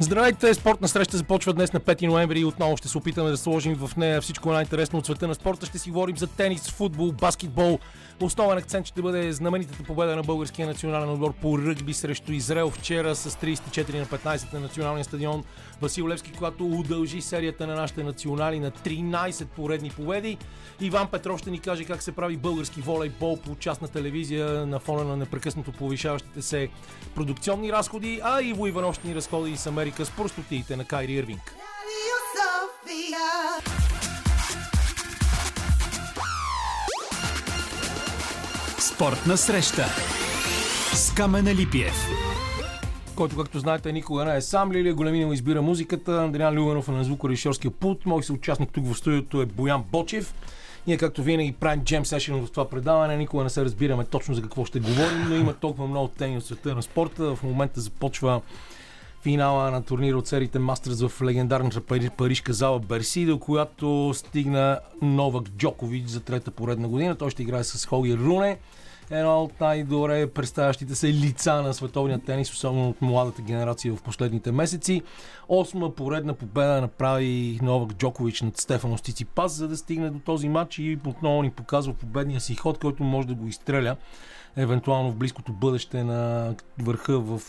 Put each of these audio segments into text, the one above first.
Здравейте! Спортна среща започва днес на 5 ноември и отново ще се опитаме да сложим в нея всичко най-интересно от света на спорта. Ще си говорим за тенис, футбол, баскетбол. Основен акцент ще бъде знаменитата победа на българския национален отбор по ръгби срещу Израел вчера с 34 на 15 на националния стадион Васил Левски, когато удължи серията на нашите национали на 13 поредни победи. Иван Петров ще ни каже как се прави български волейбол по частна телевизия на фона на непрекъснато повишаващите се продукционни разходи, а Иво Иванов ще ни разходи и с Америка с простотиите на Кайри Ирвинг. Спортна среща с Камена Липиев който, както знаете, никога не е сам. Лилия Големина избира музиката. Андриан Любенов е на звукорежисьорския пулт. Мой съучастник тук в студиото е Боян Бочев. Ние, както винаги, правим джем сешен в това предаване. Никога не се разбираме точно за какво ще говорим, но има толкова много теми от света на спорта. В момента започва финала на турнира от серите Мастерс в легендарната парижка зала Берси, до която стигна Новак Джокович за трета поредна година. Той ще играе с Холгер Руне едно от най-добре представящите се лица на световния тенис, особено от младата генерация в последните месеци. Осма поредна победа направи Новак Джокович над Стефано Стиципас, за да стигне до този матч и отново ни показва победния си ход, който може да го изстреля евентуално в близкото бъдеще на върха в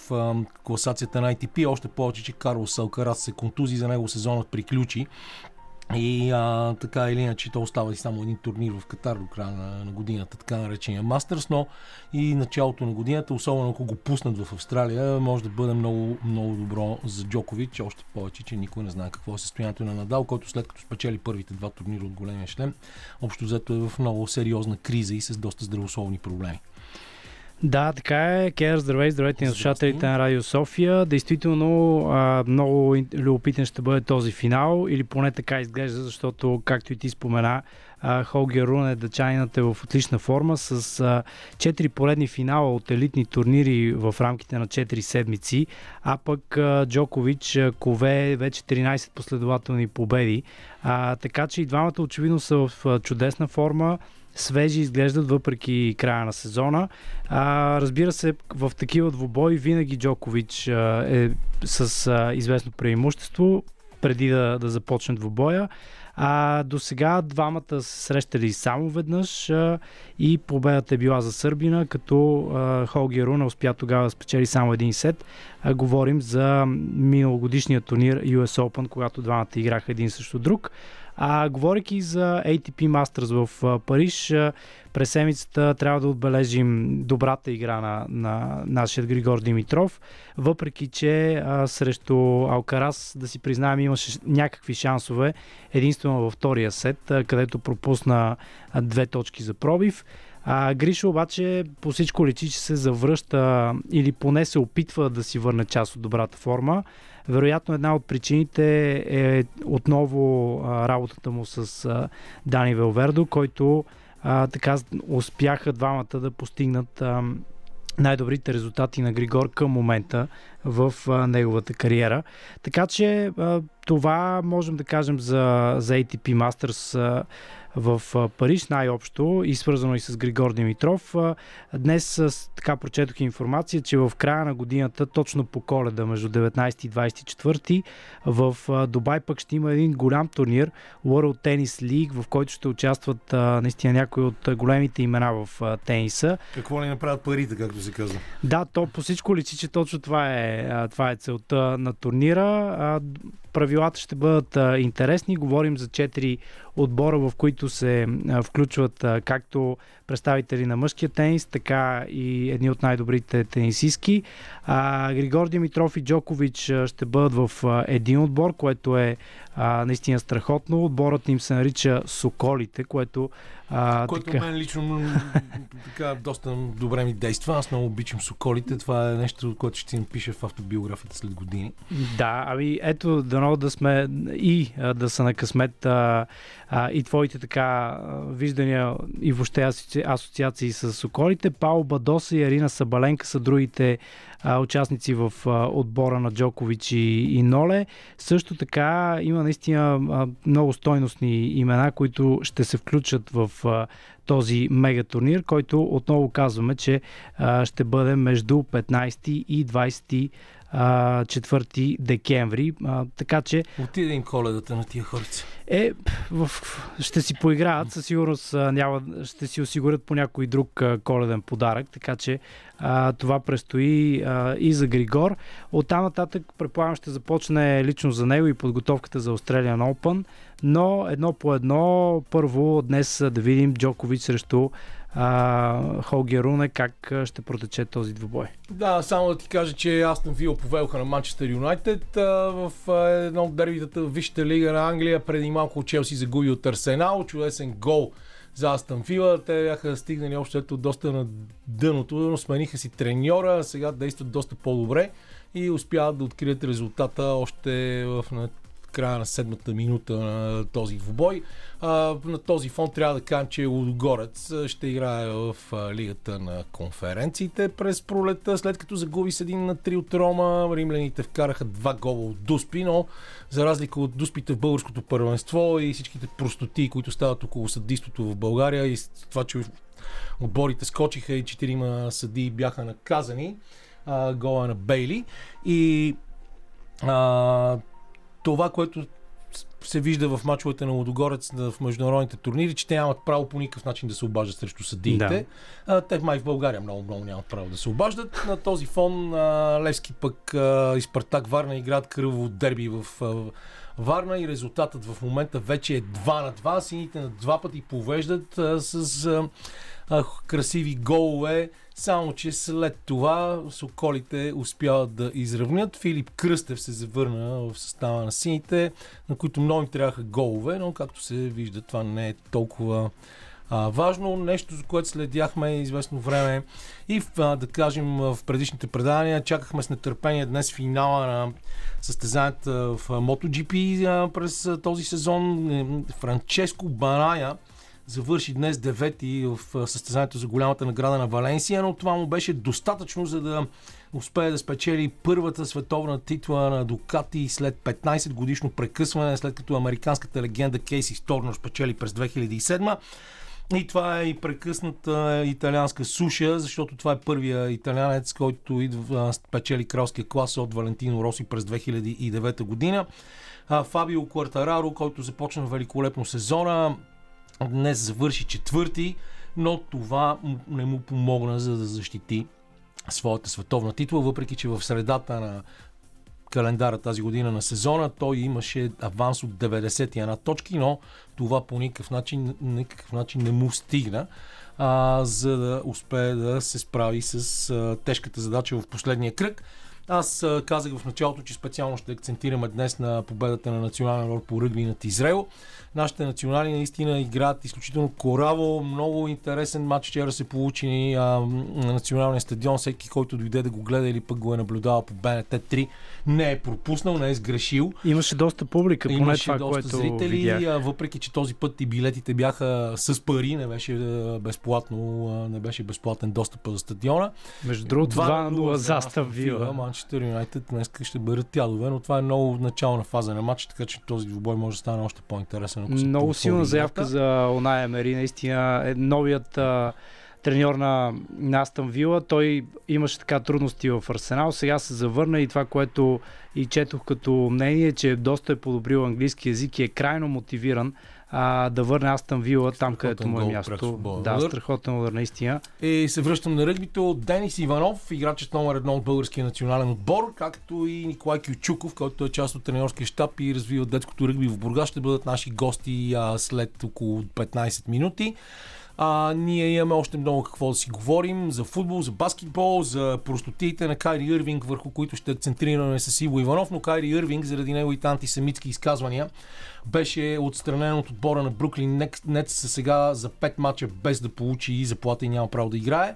класацията на ITP. Още повече, че Карлос Алкарас се контузи, за него сезонът приключи. И а, така или иначе, то остава и само един турнир в Катар до края на, на годината, така наречения Мастерс, но и началото на годината, особено ако го пуснат в Австралия, може да бъде много, много добро за Джокович, още повече, че никой не знае какво е състоянието на Надал, който след като спечели първите два турнира от големия шлем, общо взето е в много сериозна криза и с доста здравословни проблеми. Да, така е. Кер, здравей, здравейте на слушателите на Радио София. Действително а, много любопитен ще бъде този финал, или поне така изглежда, защото, както и ти спомена, Холгер Руне дъчанинът е в отлична форма с а, 4 поредни финала от елитни турнири в рамките на 4 седмици, а пък а, Джокович а, кове вече 13 последователни победи. А, така че и двамата очевидно са в чудесна форма свежи изглеждат въпреки края на сезона. А, разбира се, в такива двубои винаги Джокович а, е с а, известно преимущество преди да, да започне двубоя. А до сега двамата са срещали само веднъж а, и победата е била за Сърбина, като а, Холги Руна успя тогава да спечели само един сет. А, говорим за миналогодишния турнир US Open, когато двамата играха един срещу друг. А, говорейки за ATP Masters в а, Париж, а, през седмицата трябва да отбележим добрата игра на, на нашия Григор Димитров, въпреки че а, срещу Алкарас, да си признаем, имаше някакви шансове, единствено във втория сет, а, където пропусна а, две точки за пробив. А, Гришо обаче по всичко личи, че се завръща или поне се опитва да си върне част от добрата форма. Вероятно една от причините е отново а, работата му с а, Дани Велвердо, който а, така успяха двамата да постигнат а, най-добрите резултати на Григор към момента в а, неговата кариера. Така че а, това можем да кажем за, за ATP Masters. А, в Париж най-общо и свързано и с Григор Димитров. Днес така прочетох информация, че в края на годината, точно по коледа, между 19 и 24 в Дубай пък ще има един голям турнир World Tennis League, в който ще участват наистина някои от големите имена в тениса. Какво ли направят парите, както се казва? Да, то по всичко личи, че точно това е, това е целта на турнира. Правилата ще бъдат а, интересни. Говорим за 4 отбора, в които се а, включват а, както представители на мъжкия тенис, така и едни от най-добрите тенисистки. А, Григор Димитров и Джокович а, ще бъдат в а, един отбор, което е а, наистина страхотно. Отборът им се нарича Соколите, което а, Което така... мен лично така, доста добре ми действа. Аз много обичам Соколите. Това е нещо, което ще им пише в автобиографията след години. Да, ами ето, дано да сме и да са на късмет а, а, и твоите така виждания и въобще асоци... асоциации с Соколите. Пао Бадоса и Арина Сабаленка са другите а, участници в а, отбора на Джокович и, и Ноле. Също така има наистина а, много стойностни имена, които ще се включат в а, този мега турнир, който отново казваме, че а, ще бъде между 15 и 20 4 декември. А, така че. Отиде им коледата на тия хорица. Е, в, ще си поиграят, със сигурност няма, ще си осигурят по някой друг коледен подарък, така че а, това предстои а, и за Григор. От там нататък, предполагам, ще започне лично за него и подготовката за Australian Open, но едно по едно, първо днес да видим Джокович срещу а, Холгер Руне, как ще протече този двубой. Да, само да ти кажа, че Астон Вил повелха на Манчестър Юнайтед в едно от дербитата в Висшата лига на Англия. Преди малко Челси загуби от Арсенал. Чудесен гол за Астон Вила. Те бяха стигнали ето доста на дъното, но смениха си треньора, сега действат доста по-добре и успяват да открият резултата още в края на седмата минута на този двубой. На този фон трябва да кажем, че Лудогорец ще играе в лигата на конференциите през пролета, след като загуби с един на 3 от Рома. Римляните вкараха два гола от Дуспи, но за разлика от Дуспите в българското първенство и всичките простоти, които стават около съдиството в България и това, че отборите скочиха и четирима съдии бяха наказани, гола на Бейли. И това, което се вижда в мачовете на Лодогорец в международните турнири, че те нямат право по никакъв начин да се обаждат срещу съдиите. Да. те май в България много, много нямат право да се обаждат. На този фон Левски пък и Спартак Варна играят кръво дерби в Варна и резултатът в момента вече е 2 на 2. Сините на два пъти повеждат с а, красиви голове, само че след това Соколите успяват да изравнят. Филип Кръстев се завърна в състава на сините, на които много им трябваха голове, но както се вижда, това не е толкова а, важно. Нещо, за което следяхме известно време и а, да кажем в предишните предания. Чакахме с нетърпение днес финала на състезанията в MotoGP а, през а, този сезон. Франческо Баная завърши днес девети в състезанието за голямата награда на Валенсия, но това му беше достатъчно, за да успее да спечели първата световна титла на Дукати след 15 годишно прекъсване, след като американската легенда Кейси Сторнер спечели през 2007. И това е и прекъсната италианска суша, защото това е първия италианец, който идва, спечели кралския клас от Валентино Роси през 2009 година. Фабио Квартараро, който започна великолепно сезона, Днес завърши четвърти, но това не му помогна за да защити своята световна титла, въпреки че в средата на календара тази година на сезона той имаше аванс от 91 точки, но това по никакъв начин, никакъв начин не му стигна, а, за да успее да се справи с а, тежката задача в последния кръг. Аз а, казах в началото, че специално ще акцентираме днес на победата на национален род по ръгби над Израел. Нашите национали наистина играят изключително кораво. Много интересен матч вчера се получи а, на националния стадион. Всеки, който дойде да го гледа или пък го е наблюдавал по БНТ 3, не е пропуснал, не е сгрешил. Имаше доста публика, поне Имаше това, доста което зрители, видях. а, въпреки че този път и билетите бяха с пари, не беше безплатно, а, не беше безплатен достъп до стадиона. Между другото, 2 0 за Астън Вила. Манчестър Юнайтед днес ще бъдат тялове, но това е много начална фаза на матч, така че този двубой може да стане още по-интересен. Се Много силна заявка за Оная Емери. Наистина е новият а, треньор на на Астън Вила. Той имаше така трудности в Арсенал. Сега се завърна и това, което и четох като мнение, че доста е подобрил английски язик и е крайно мотивиран а, да върне Астън Вила там, където му е място. Да, страхотен удар, наистина. И се връщам на ръгбито. Денис Иванов, играчът номер едно от българския национален отбор, както и Николай Кючуков, който е част от тренерския щаб и развива детското ръгби в Бургас, ще бъдат наши гости а, след около 15 минути. А, ние имаме още много какво да си говорим за футбол, за баскетбол, за простотиите на Кайри Ирвинг, върху които ще акцентираме с Иво Иванов, но Кайри Ирвинг, заради неговите антисемитски изказвания, беше отстранен от отбора на Бруклин Нетс сега за 5 мача без да получи и заплата и няма право да играе.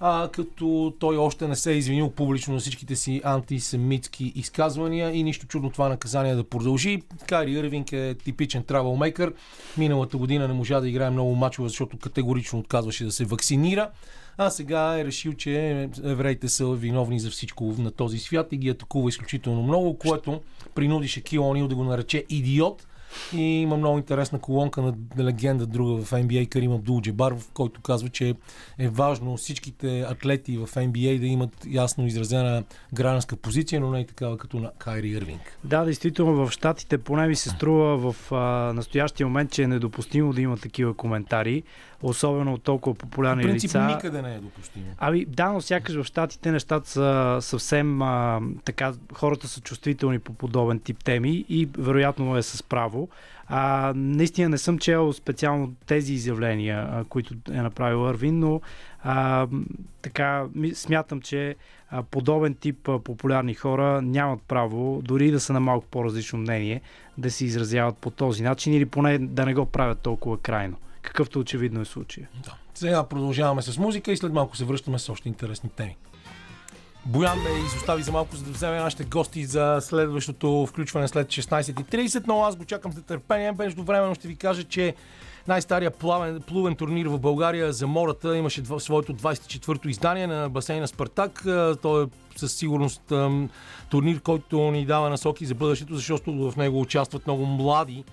А, като той още не се е извинил публично на всичките си антисемитски изказвания и нищо чудно това наказание да продължи. Кайри Ирвинг е типичен травелмейкър. Миналата година не можа да играе много мачове, защото категорично отказваше да се вакцинира. А сега е решил, че евреите са виновни за всичко на този свят и ги атакува изключително много, което принуди Шакил Онил да го нарече идиот И има много интересна колонка на легенда друга в NBA, Карим Абдул Джебар, в който казва, че е важно всичките атлети в NBA да имат ясно изразена гражданска позиция, но не и такава като на Кайри Ирвинг. Да, действително в Штатите поне ми се струва в а, настоящия момент, че е недопустимо да има такива коментари, особено от толкова популярни В принцип лица. никъде не е допустимо. Ами да, но сякаш в Штатите нещата са съвсем а, така, хората са чувствителни по подобен тип теми и вероятно е с право. А, наистина не съм чел специално тези изявления, а, които е направил Арвин, но а, така смятам, че а, подобен тип а, популярни хора нямат право, дори да са на малко по-различно мнение, да се изразяват по този начин или поне да не го правят толкова крайно. Какъвто очевидно е случая. Да. Сега продължаваме с музика и след малко се връщаме с още интересни теми. Боян ме изостави за малко, за да вземе нашите гости за следващото включване след 16.30, но аз го чакам с нетърпение. Междувременно ще ви кажа, че най-стария плавен, плувен турнир в България за мората имаше своето 24-то издание на басейна Спартак. Той е със сигурност турнир, който ни дава насоки за бъдещето, защото в него участват много млади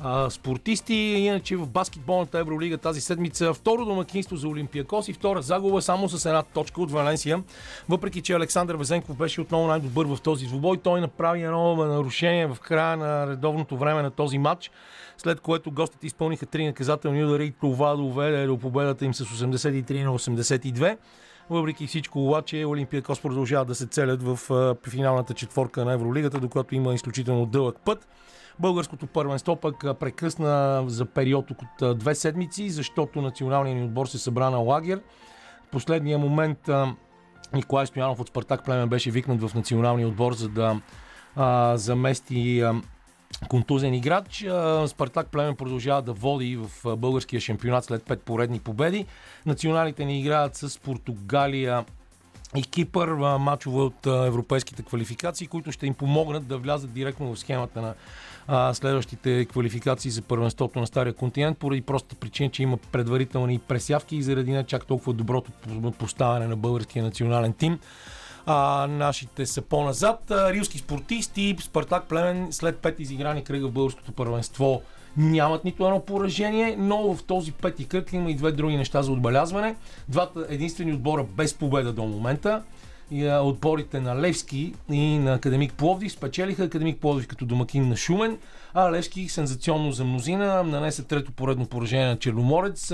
а, спортисти. Иначе в баскетболната Евролига тази седмица второ домакинство за Олимпиакос и втора загуба само с една точка от Валенсия. Въпреки, че Александър Везенков беше отново най-добър в този двубой, той направи едно нарушение в края на редовното време на този матч, след което гостите изпълниха три наказателни удари и това доведе до победата им с 83 на 82. Въпреки всичко, обаче, Олимпиакос продължава да се целят в финалната четворка на Евролигата, до която има изключително дълъг път. Българското първенство пък прекъсна за период от две седмици, защото националният ни отбор се събра на лагер. В последния момент Николай Стоянов от Спартак Племен беше викнат в националния отбор, за да а, замести а, контузен играч. А, Спартак Племен продължава да води в българския шампионат след пет поредни победи. Националите ни играят с Португалия и Кипър, мачове от европейските квалификации, които ще им помогнат да влязат директно в схемата на а, следващите квалификации за първенството на Стария континент, поради простата причина, че има предварителни пресявки и заради не чак толкова доброто поставяне на българския национален тим. А, нашите са по-назад. Рилски спортисти, Спартак Племен след пет изиграни кръга в българското първенство нямат нито едно поражение, но в този пети кръг има и две други неща за отбелязване. Двата единствени отбора без победа до момента отборите на Левски и на Академик Пловдив спечелиха Академик Пловдив като домакин на Шумен, а Левски сензационно за мнозина нанесе трето поредно поражение на Черноморец,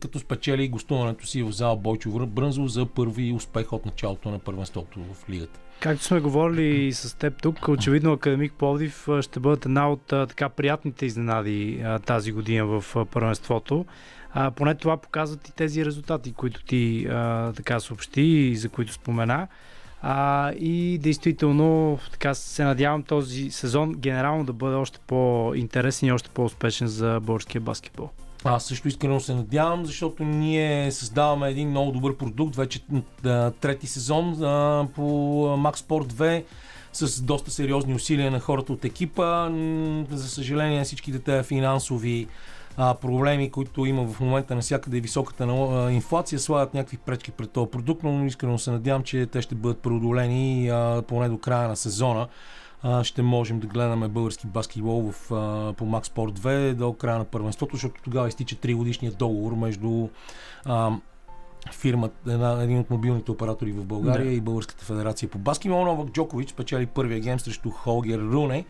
като спечели гостуването си в зала Бойчо Брънзо за първи успех от началото на първенството в лигата. Както сме говорили с теб тук, очевидно Академик Пловдив ще бъдат една от така приятните изненади тази година в първенството. А, поне това показват и тези резултати, които ти а, така съобщи и за които спомена. А, и действително така се надявам този сезон генерално да бъде още по-интересен и още по-успешен за българския баскетбол. Аз също искрено се надявам, защото ние създаваме един много добър продукт, вече трети сезон по Max Sport 2 с доста сериозни усилия на хората от екипа. За съжаление всичките тези финансови а, проблеми, които има в момента навсякъде и високата а, инфлация, слагат някакви пречки пред този продукт, но искрено се надявам, че те ще бъдат преодолени а, поне до края на сезона. Ще можем да гледаме български баскетбол в, а, по Max Sport 2 до края на първенството, защото тогава изтича 3 годишния договор между а, фирмата, една, един от мобилните оператори в България Да. и Българската федерация по баскетбол. Новак Джокович спечели първия гейм срещу Холгер Руне.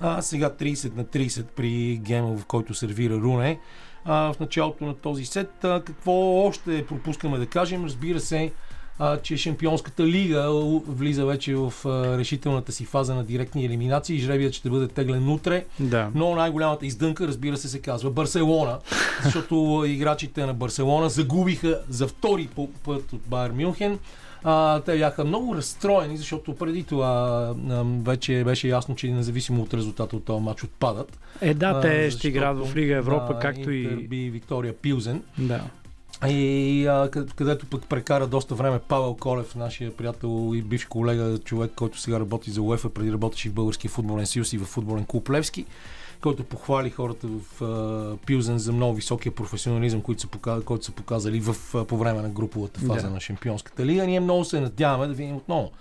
А, сега 30 на 30 при гейма, в който сервира Руне. А, в началото на този сет. А, какво още пропускаме да кажем? Разбира се, а, че Шампионската лига влиза вече в а, решителната си фаза на директни елиминации. Жребият ще бъде теглен утре. Да. Но най-голямата издънка, разбира се, се казва Барселона, защото играчите на Барселона загубиха за втори път от Байер Мюнхен. А, те бяха много разстроени, защото преди това а, вече беше ясно, че независимо от резултата от този матч отпадат. Е, да, А, те ще защото, играят в Лига Европа, да, както и... би Виктория Пилзен. Да. И а, къ- където пък прекара доста време Павел Колев, нашия приятел и бивш колега, човек, който сега работи за УЕФА, преди работеше в Българския футболен съюз и в футболен клуб Левски, който похвали хората в а, Пилзен за много високия професионализъм, който са, показали, който са показали в, а, по време на груповата фаза Да. на Шампионската лига. Ние много се надяваме да видим отново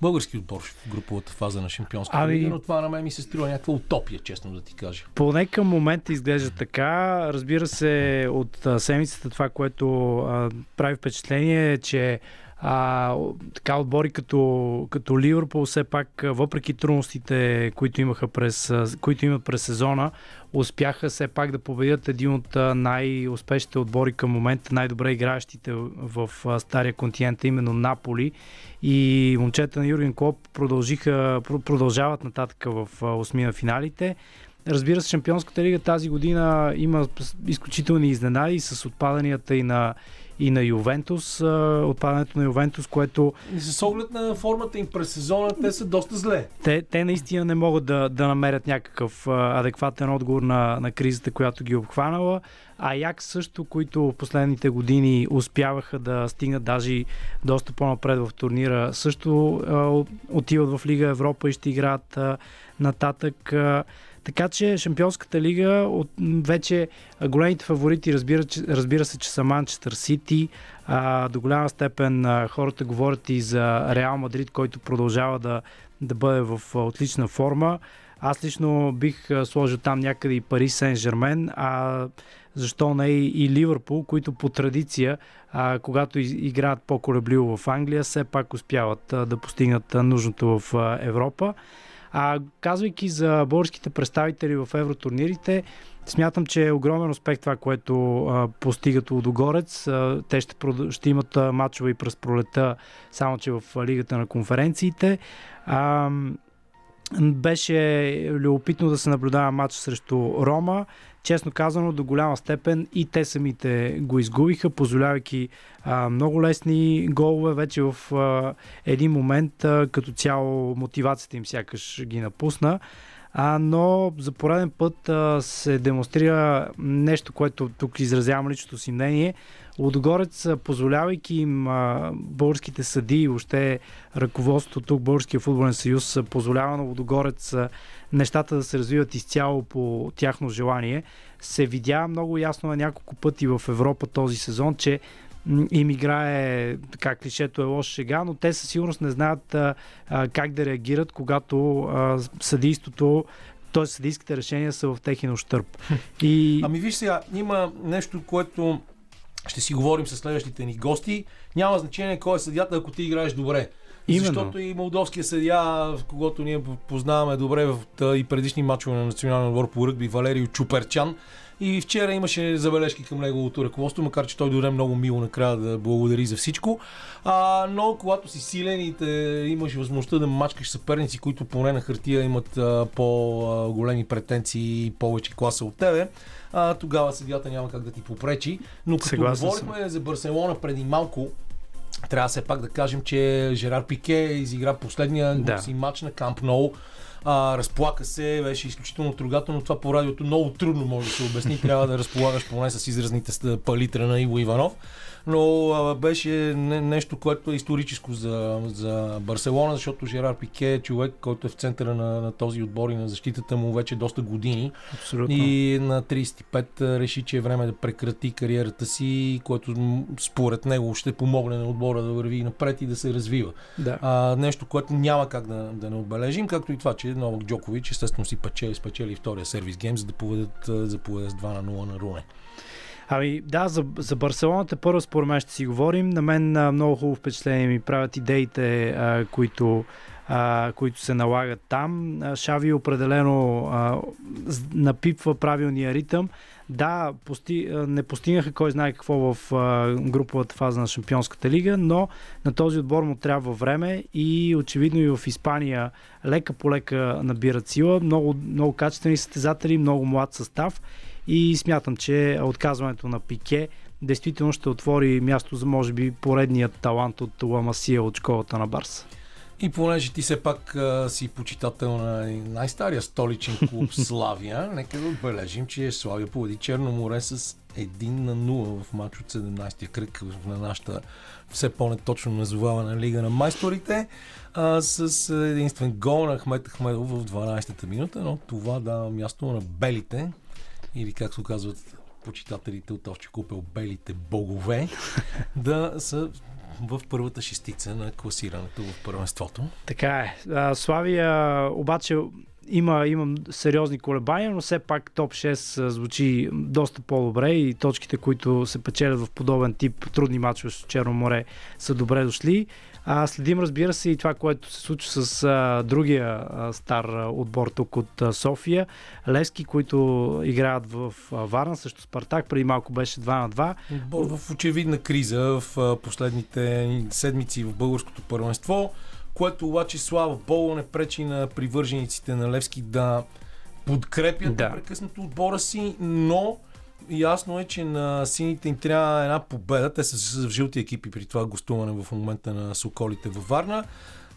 български отбор в груповата фаза на шампионска ами... лига, но това на мен ми се струва някаква утопия, честно да ти кажа. Поне към момента изглежда така. Разбира се, от седмицата това, което а, прави впечатление е, че а, така отбори като, като Ливърпул все пак, въпреки трудностите, които, имаха през, които имат през сезона, успяха все пак да победят един от най-успешните отбори към момента, най-добре играещите в Стария континент, именно Наполи. И момчета на Юрген Клоп продължиха, продължават нататък в осми на финалите. Разбира се, Шампионската лига тази година има изключителни изненади с отпаданията и на и на Ювентус, отпадането на Ювентус, което... И с оглед на формата им през сезона, те са доста зле. Те, те наистина не могат да, да намерят някакъв адекватен отговор на, на кризата, която ги е обхванала. А Як също, които в последните години успяваха да стигнат даже доста по-напред в турнира, също отиват в Лига Европа и ще играят нататък. Така че Шампионската лига от, вече големите фаворити разбира, разбира се, че са Манчестър Сити. А, до голяма степен а, хората говорят и за Реал Мадрид, който продължава да, да бъде в отлична форма. Аз лично бих сложил там някъде и Пари Сен Жермен, а защо не и, и Ливърпул, които по традиция, а, когато играят по-корабливо в Англия, все пак успяват а, да постигнат нужното в а, Европа. А казвайки за българските представители в евротурнирите, смятам, че е огромен успех това, което а, постигат Лудогорец. А, те ще, прод... ще имат а, матчове и през пролета, само че в Лигата на конференциите. А, беше любопитно да се наблюдава матч срещу Рома честно казано, до голяма степен и те самите го изгубиха, позволявайки а, много лесни голове. Вече в а, един момент а, като цяло мотивацията им сякаш ги напусна. А, но за пореден път а, се демонстрира нещо, което тук изразявам личното си мнение. Лудогорец, позволявайки им българските съди и въобще ръководството тук, Българския футболен съюз, позволява на Лудогорец нещата да се развиват изцяло по тяхно желание. Се видя много ясно на няколко пъти в Европа този сезон, че им играе, така клишето е лош шега, но те със сигурност не знаят а, как да реагират, когато а, съдийството т.е. съдийските решения са в техен ощърп. И... Ами виж сега, има нещо, което ще си говорим с следващите ни гости. Няма значение кой е съдята, ако ти играеш добре. Именно. Защото и молдовския съдия, когато ние познаваме добре в и предишни мачове на националния отбор по ръгби, Валерио Чуперчан, и вчера имаше забележки към неговото ръководство, макар че той дойде много мило накрая да благодари за всичко. А, но когато си силен и те имаш възможността да мачкаш съперници, които поне на хартия имат а, по-големи претенции и повече класа от тебе, а, тогава съдията няма как да ти попречи. Но като Съгласен говорихме съм. за Барселона преди малко, трябва все пак да кажем, че Жерар Пике изигра последния да. си матч на Камп Ноу. А, разплака се, беше изключително трогателно. Това по радиото много трудно може да се обясни. Трябва да разполагаш поне с изразните палитра на Иво Иванов но а, беше не, нещо, което е историческо за, за Барселона, защото Жерар Пике е човек, който е в центъра на, на този отбор и на защитата му вече доста години. Абсолютно. И на 35 реши, че е време да прекрати кариерата си, което според него ще помогне на отбора да върви напред и да се развива. Да. А, нещо, което няма как да, да не отбележим, както и това, че Новак Джокович естествено си печели, спечели втория сервис гейм, за да поведат, за да поведат с 2 на 0 на Руне. Ами да, за, за Барселоната първо според мен ще си говорим. На мен а, много хубаво впечатление ми правят идеите, а, които, а, които се налагат там. Шави определено а, напипва правилния ритъм. Да, пости, не постигнаха кой знае какво в а, груповата фаза на Шампионската лига, но на този отбор му трябва време и очевидно и в Испания лека по лека набират сила. Много, много качествени състезатели, много млад състав и смятам, че отказването на Пике действително ще отвори място за може би поредният талант от Ламасия от школата на Барса. И понеже ти все пак а, си почитател на най-стария столичен клуб Славия, нека да отбележим, че Славия победи Черно море с 1 на 0 в матч от 17-я кръг на нашата все по-неточно назовавана Лига на майсторите а, с единствен гол на Ахмет Ахмедов в 12-та минута, но това дава място на белите, или както казват почитателите от Овче Купел, белите богове, да са в първата шестица на класирането в първенството. Така е. Славия обаче има, има сериозни колебания, но все пак топ 6 звучи доста по-добре и точките, които се печелят в подобен тип трудни мачове с Черно море са добре дошли. А, следим, разбира се, и това, което се случва с а, другия а, стар отбор тук от а, София. Лески, които играят в а, Варна, също Спартак, преди малко беше 2 на 2. Отбор в очевидна криза в а, последните седмици в българското първенство, което обаче слава Богу не пречи на привържениците на Левски да подкрепят Да. непрекъснато отбора си, но ясно е, че на сините им трябва една победа. Те са в жълти екипи при това гостуване в момента на Соколите във Варна.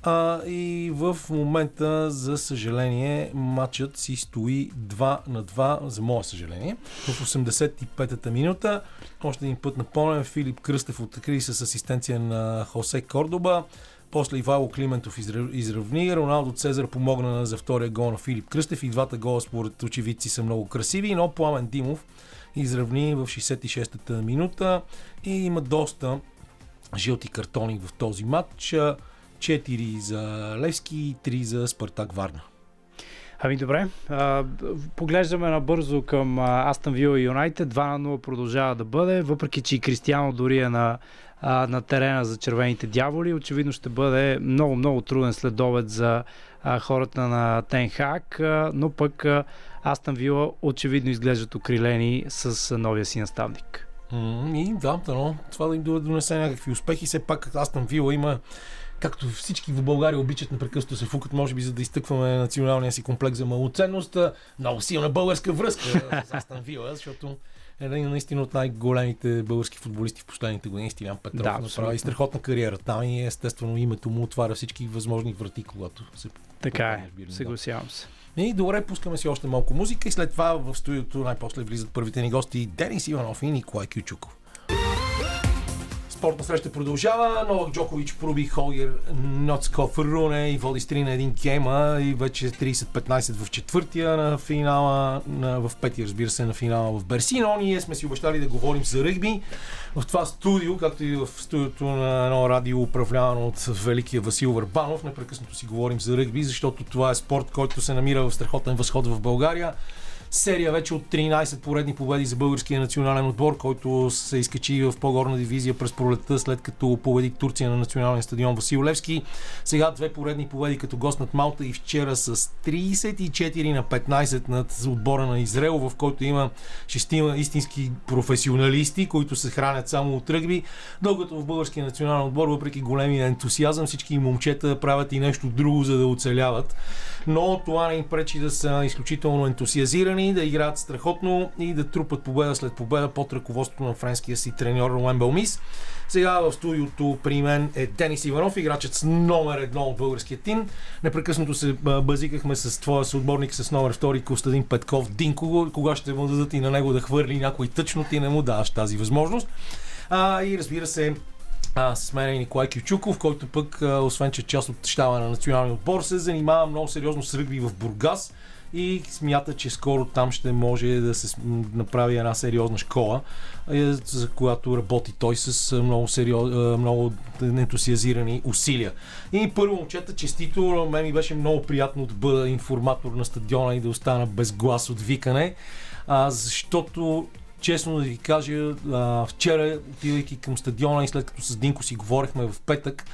А, и в момента, за съжаление, матчът си стои 2 на 2, за мое съжаление. В 85-та минута, още един път напомням, Филип Кръстев откри с асистенция на Хосе Кордоба. После Ивайло Климентов израв- изравни, Роналдо Цезар помогна за втория гол на Филип Кръстев и двата гола според очевидци са много красиви, но Пламен Димов изравни в 66-та минута и има доста жълти картони в този матч. 4 за Левски и 3 за Спартак Варна. Ами добре, поглеждаме набързо към Астън Вила и Юнайтед. 2 на 0 продължава да бъде, въпреки че и Кристиано дори е на, на терена за червените дяволи. Очевидно ще бъде много, много труден следобед за хората на Тенхак, но пък Астън Вила очевидно изглеждат окрилени с новия си наставник. И да, но това да им донесе някакви успехи. Все пак Астън Вила има както всички в България обичат непрекъснато се фукат, може би за да изтъкваме националния си комплекс за малоценност. Много силна българска връзка с Астън Вила, защото е един наистина от най-големите български футболисти в последните години, Стилян Петров, Да, да, направи абсолютно. страхотна кариера там и естествено името му отваря всички възможни врати, когато се... Така е, съгласявам се. И добре, пускаме си още малко музика и след това в студиото най-после влизат първите ни гости Денис Иванов и Николай Кючуков. Спортна среща продължава. Новак Джокович проби Холгер Ноцков Руне и води с 3 на един гейма и вече 30-15 в четвъртия на финала, на, в петия разбира се на финала в Берсино. Ние сме си обещали да говорим за ръгби в това студио, както и в студиото на едно радио, управлявано от великия Васил Върбанов. Непрекъснато си говорим за ръгби, защото това е спорт, който се намира в страхотен възход в България серия вече от 13 поредни победи за българския национален отбор, който се изкачи в по-горна дивизия през пролетта, след като победи Турция на националния стадион Васил Левски. Сега две поредни победи като гост над Малта и вчера с 34 на 15 над отбора на Израел, в който има шестима истински професионалисти, които се хранят само от ръгби, докато в българския национален отбор, въпреки големия ентусиазъм, всички момчета правят и нещо друго, за да оцеляват. Но това не им пречи да са изключително ентусиазирани, да играят страхотно и да трупат победа след победа под ръководството на френския си треньор Ролен Белмис. Сега в студиото при мен е Денис Иванов, играчът с номер едно от българския тим. Непрекъснато се базикахме с твоя съотборник с номер втори Костадин Петков Динко. Кога ще му дадат и на него да хвърли някой тъчно, ти не му даваш тази възможност. А, и разбира се, а, с мен е Николай Кючуков, който пък, освен че е част от щаба на националния отбор, се занимава много сериозно с ръгби в Бургас и смята, че скоро там ще може да се направи една сериозна школа, е, за която работи той с а, много, сериоз, а, много ентусиазирани усилия. И първо, момчета, честито, мен ми беше много приятно да бъда информатор на стадиона и да остана без глас от викане, защото честно да ви кажа, вчера, отивайки към стадиона и след като с Динко си говорихме в петък,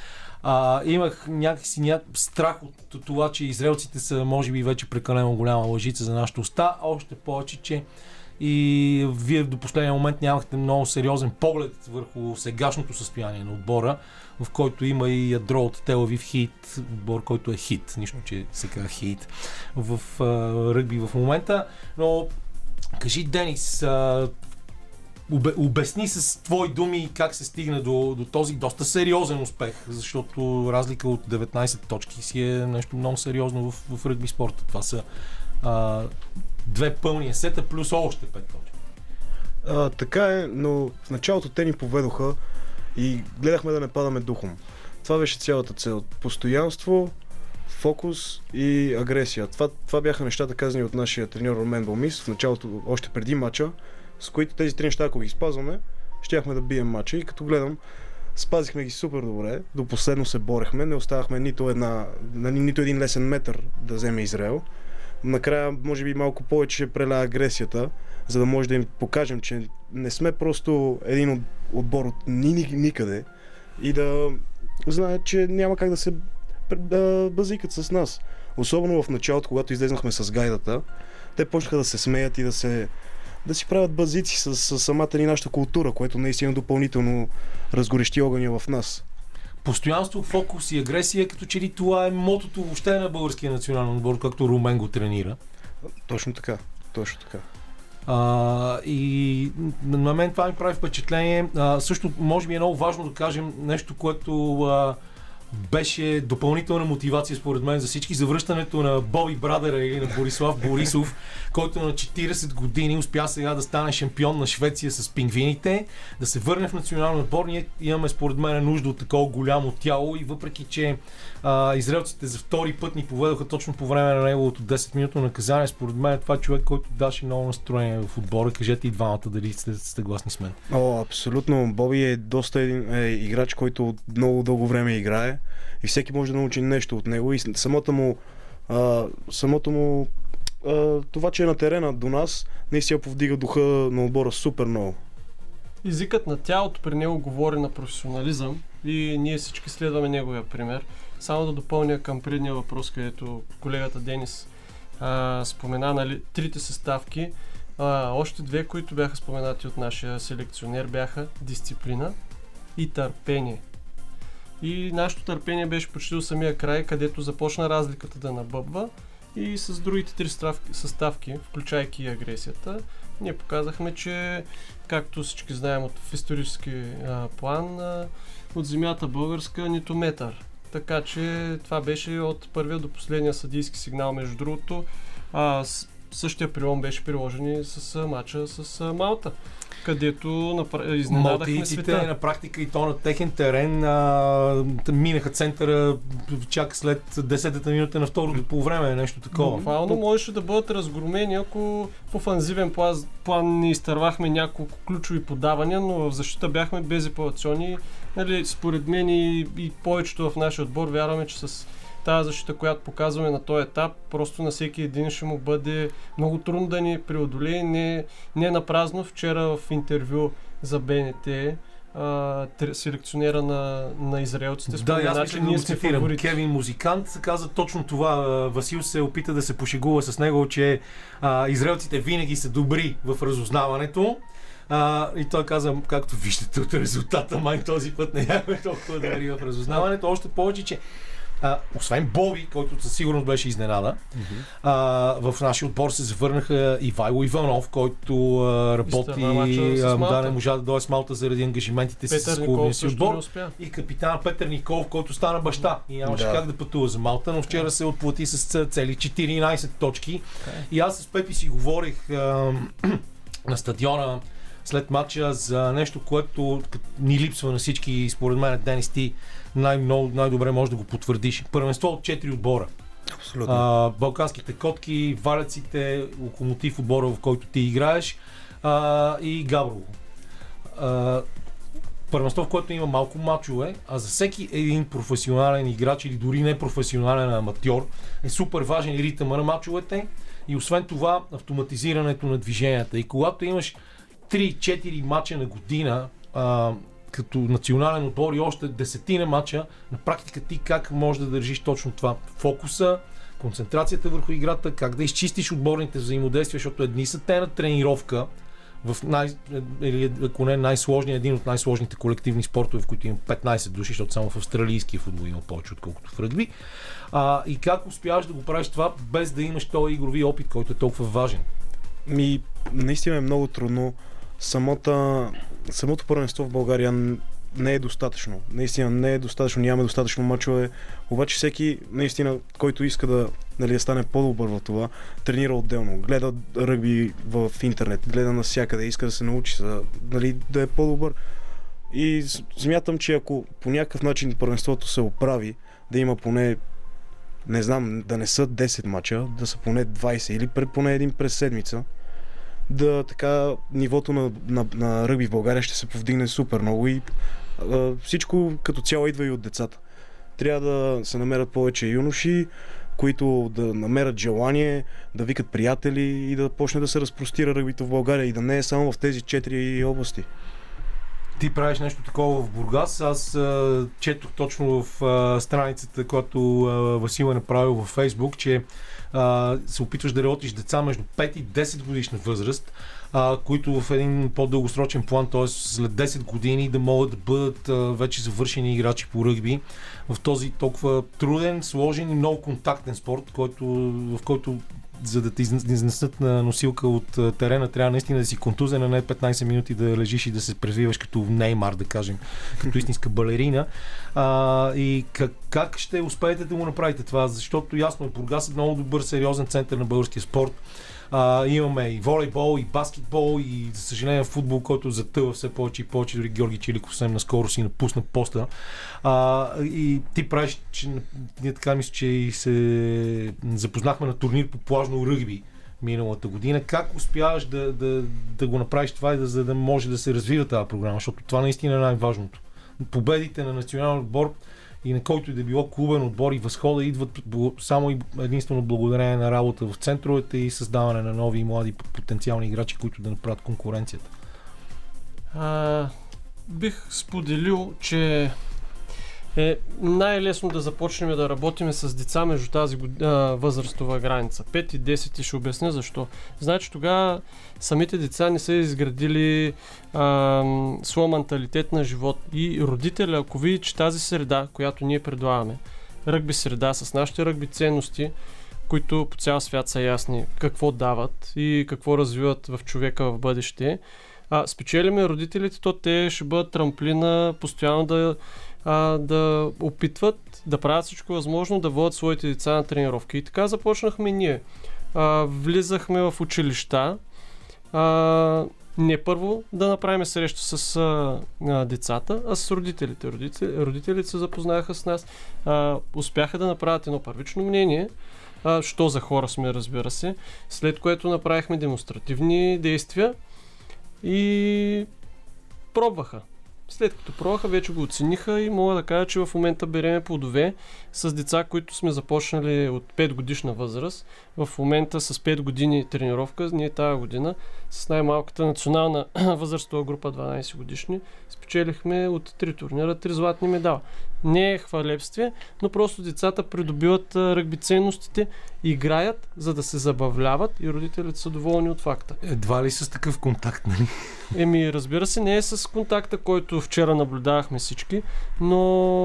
а, имах някакси ня... страх от това, че израелците са, може би, вече прекалено голяма лъжица за нашата уста, още повече, че и вие до последния момент нямахте много сериозен поглед върху сегашното състояние на отбора, в който има и ядро от Телавив хит, отбор, който е хит, нищо, че се казва хит в а, ръгби в момента, но Кажи, Денис, а, обясни с твои думи как се стигна до, до този доста сериозен успех, защото разлика от 19 точки си е нещо много сериозно в, в ръгби спорта. Това са а, две пълни сета плюс още 5 точки. А, така е, но в началото те ни поведоха и гледахме да не падаме духом. Това беше цялата цел. Постоянство, фокус и агресия. Това, това бяха нещата казани от нашия треньор Ромен Балмис в началото, още преди матча, с които тези три неща, ако ги спазваме, щяхме да бием матча. И като гледам Спазихме ги супер добре. До последно се борехме. Не оставахме нито, една, ни- нито един лесен метър да вземе Израел. Накрая, може би, малко повече преля агресията, за да може да им покажем, че не сме просто един от, отбор от ни, ни, никъде и да знаят, че няма как да се да базикат с нас. Особено в началото, когато излезнахме с гайдата, те почнаха да се смеят и да се да си правят базици с, с самата ни нашата култура, което наистина допълнително разгорещи огъня в нас. Постоянство, фокус и агресия, като че ли това е мотото въобще на българския национален отбор, както Румен го тренира. Точно така. Точно така. А, и на мен това ми прави впечатление. А, също, може би е много важно да кажем нещо, което а, беше допълнителна мотивация според мен за всички. Завръщането на Боби Брадера или на Борислав Борисов, който на 40 години успя сега да стане шампион на Швеция с пингвините, да се върне в националния отбор. Ние имаме според мен нужда от такова голямо тяло и въпреки, че а, израелците за втори път ни поведоха точно по време на неговото 10 минутно наказание, според мен е това човек, който даше много настроение в отбора. Кажете и двамата дали сте съгласни с мен. О, абсолютно. Боби е доста един, е, играч, който много дълго време играе и всеки може да научи нещо от него и самото му, а, самото му а, това, че е на терена до нас, наистина повдига духа на отбора супер много. Езикът на тялото при него говори на професионализъм и ние всички следваме неговия пример. Само да допълня към предния въпрос, където колегата Денис а, спомена нали, трите съставки. А, още две, които бяха споменати от нашия селекционер, бяха дисциплина и търпение. И нашето търпение беше почти до самия край, където започна разликата да набъбва и с другите три съставки, съставки включайки и агресията, ние показахме, че както всички знаем от в исторически а, план, а, от земята българска нито метър. Така че това беше от първия до последния съдийски сигнал. Между другото, а, същия прилом беше приложен и с а, матча с Малта, където напра... изненадахме Малтийците света. на практика и то на техен терен а, минаха центъра чак след 10-та минута на второто по време, нещо такова. Буквално можеше да бъдат разгромени, ако в офанзивен план, план не изтървахме няколко ключови подавания, но в защита бяхме безапелационни. Нали, според мен и, и повечето в нашия отбор вярваме, че с тази защита, която показваме на този етап, просто на всеки един ще му бъде много трудно да ни преодолее. Не, не на празно. Вчера в интервю за БНТ а, селекционера на, на израелците Да, и аз спомена, мисля че да ние сме цитирам. фаворити. Кевин Музикант каза точно това. Васил се опита да се пошегува с него, че а, израелците винаги са добри в разузнаването. А, и той каза, както виждате от резултата, май този път не бяхме толкова добри в разузнаването. Още повече, че а, освен Боби, който със сигурност беше изненада, а, в нашия отбор се завърнаха Ивайло Иванов, който а, работи, а, да, не можа да дойде с Малта заради ангажиментите си с клубния си отбор. и капитан Петър Николов, който стана баща. И нямаше Да. как да пътува за Малта, но вчера се отплати с цели 14 точки. И аз с Пепи си говорих а, на стадиона след матча за нещо, което ни липсва на всички и според мен Денис ти най-много, най-добре може да го потвърдиш. Първенство от 4 отбора. Абсолютно. А, балканските котки, валяците, локомотив отбора, в който ти играеш а, и Габрово. А, първенство, в което има малко мачове, а за всеки един професионален играч или дори не професионален аматьор е супер важен и ритъма на мачовете и освен това автоматизирането на движенията. И когато имаш 3-4 мача на година, а, като национален отбор и още десетина мача, на практика ти как можеш да държиш точно това? Фокуса, концентрацията върху играта, как да изчистиш отборните взаимодействия, защото едни са те на тренировка, в най, или ако не най-сложния, един от най-сложните колективни спортове, в които има 15 души, защото само в австралийския футбол има повече, отколкото в ръгби. А, и как успяваш да го правиш това, без да имаш този игрови опит, който е толкова важен? Ми, наистина е много трудно. Самата, самото първенство в България не е достатъчно. Наистина не е достатъчно, нямаме достатъчно мачове. Обаче всеки, наистина, който иска да, нали, стане по-добър в това, тренира отделно. Гледа ръгби в интернет, гледа навсякъде, иска да се научи, за, нали, да е по-добър. И смятам, че ако по някакъв начин първенството се оправи, да има поне не знам, да не са 10 мача, да са поне 20 или поне един през седмица, да така нивото на, на, на ръгби в България ще се повдигне супер много и А, всичко като цяло идва и от децата. Трябва да се намерят повече юноши, които да намерят желание, да викат приятели и да почне да се разпростира ръгбито в България и да не е само в тези четири области. Ти правиш нещо такова в Бургас. Аз а, четох точно в а, страницата, която а, Васил е направил във Фейсбук, че се опитваш да работиш деца между 5 и 10 годишна възраст, а, които в един по-дългосрочен план, т.е. след 10 години да могат да бъдат а, вече завършени играчи по ръгби в този толкова труден, сложен и много контактен спорт, който, в който за да те изнесат на носилка от терена, трябва наистина да си контузен, а не 15 минути да лежиш и да се превиваш като Неймар, да кажем, като истинска балерина. А, и как, как ще успеете да го направите това? Защото ясно е, Бургас е много добър, сериозен център на българския спорт. А, имаме и волейбол, и баскетбол, и за съжаление футбол, който затъва все повече и повече. Дори Георги Чиликов съвсем наскоро си напусна поста. А, и ти правиш, че ние така мисля, че и се запознахме на турнир по плажно ръгби миналата година. Как успяваш да, да, да го направиш това и да, за да може да се развива тази програма? Защото това наистина е най-важното. Победите на национален отбор и на който и да било клубен отбор и възхода идват само и единствено благодарение на работа в центровете и създаване на нови и млади потенциални играчи, които да направят конкуренцията. А, бих споделил, че е най-лесно да започнем да работим с деца между тази а, възрастова граница. 5 и 10 и ще обясня защо. Значи тогава самите деца не са изградили своя менталитет на живот и родителя, ако види, че тази среда, която ние предлагаме, ръгби среда с нашите ръгби ценности, които по цял свят са ясни какво дават и какво развиват в човека в бъдеще, а, спечелиме родителите, то те ще бъдат трамплина постоянно да а, да опитват да правят всичко възможно да водят своите деца на тренировки. И така започнахме ние. А, влизахме в училища. А, не първо да направим среща с а, а, децата, а с родителите. Родители, родителите се запознаха с нас, а, успяха да направят едно първично мнение, а, що за хора сме, разбира се, след което направихме демонстративни действия и пробваха. След като пробваха, вече го оцениха и мога да кажа, че в момента береме плодове с деца, които сме започнали от 5 годишна възраст. В момента с 5 години тренировка, ние тази година с най-малката национална възрастова група 12 годишни спечелихме от 3 турнира 3 златни медала. Не е хвалебствие, но просто децата придобиват ръгби ценностите, играят, за да се забавляват и родителите са доволни от факта. Едва ли с такъв контакт, нали? Еми, разбира се, не е с контакта, който вчера наблюдавахме всички, но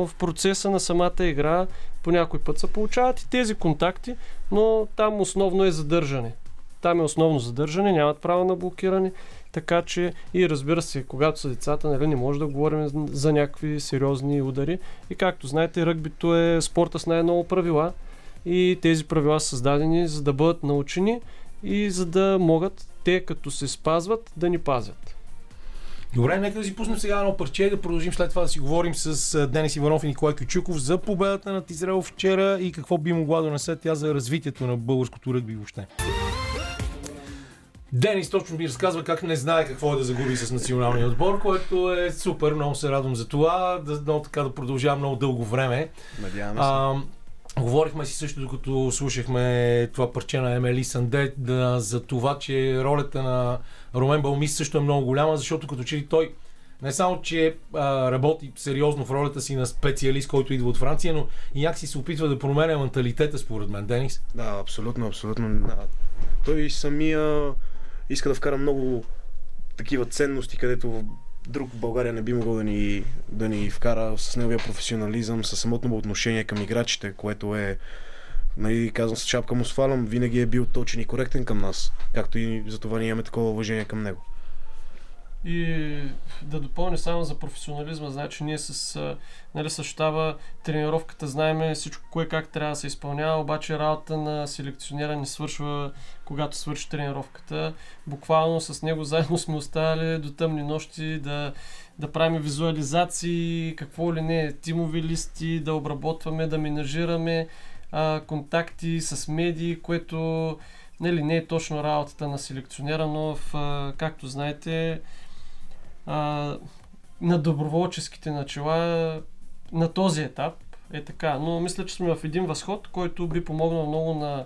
в процеса на самата игра по някой път се получават и тези контакти, но там основно е задържане. Там е основно задържане, нямат право на блокиране. Така че и разбира се, когато са децата, нали, не може да говорим за някакви сериозни удари. И както знаете, ръгбито е спорта с най-много правила и тези правила са създадени за да бъдат научени и за да могат те, като се спазват, да ни пазят. Добре, нека да си пуснем сега едно парче и да продължим след това да си говорим с Денис Иванов и Николай Кючуков за победата на Израел вчера и какво би могла да донесе тя за развитието на българското ръгби въобще. Денис точно ми разказва как не знае какво е да загуби с националния отбор, което е супер, много се радвам за това, да, много така да продължава много дълго време. Надяваме се. Говорихме си също, докато слушахме това парче на Емели Санде, да, за това, че ролята на Ромен Балмис също е много голяма, защото като че ли той не само, че а, работи сериозно в ролята си на специалист, който идва от Франция, но и някакси се опитва да променя менталитета, според мен, Денис. Да, абсолютно, абсолютно. Той самия иска да вкара много такива ценности, където в друг в България не би могъл да ни, да ни вкара с неговия професионализъм, с самото му отношение към играчите, което е нали, казвам с шапка му свалям, винаги е бил точен и коректен към нас, както и за това ние имаме такова уважение към него. И да допълня само за професионализма, значи ние с, нали, същава тренировката, знаем всичко кое как трябва да се изпълнява, обаче работа на селекционера не свършва когато свърши тренировката. Буквално с него заедно сме оставали до тъмни нощи да, да правим визуализации, какво ли не, тимови листи, да обработваме, да менажираме а, контакти с медии, което нали, не е точно работата на селекционера, но в, а, както знаете, а, на доброволческите начала на този етап е така. Но мисля, че сме в един възход, който би помогнал много на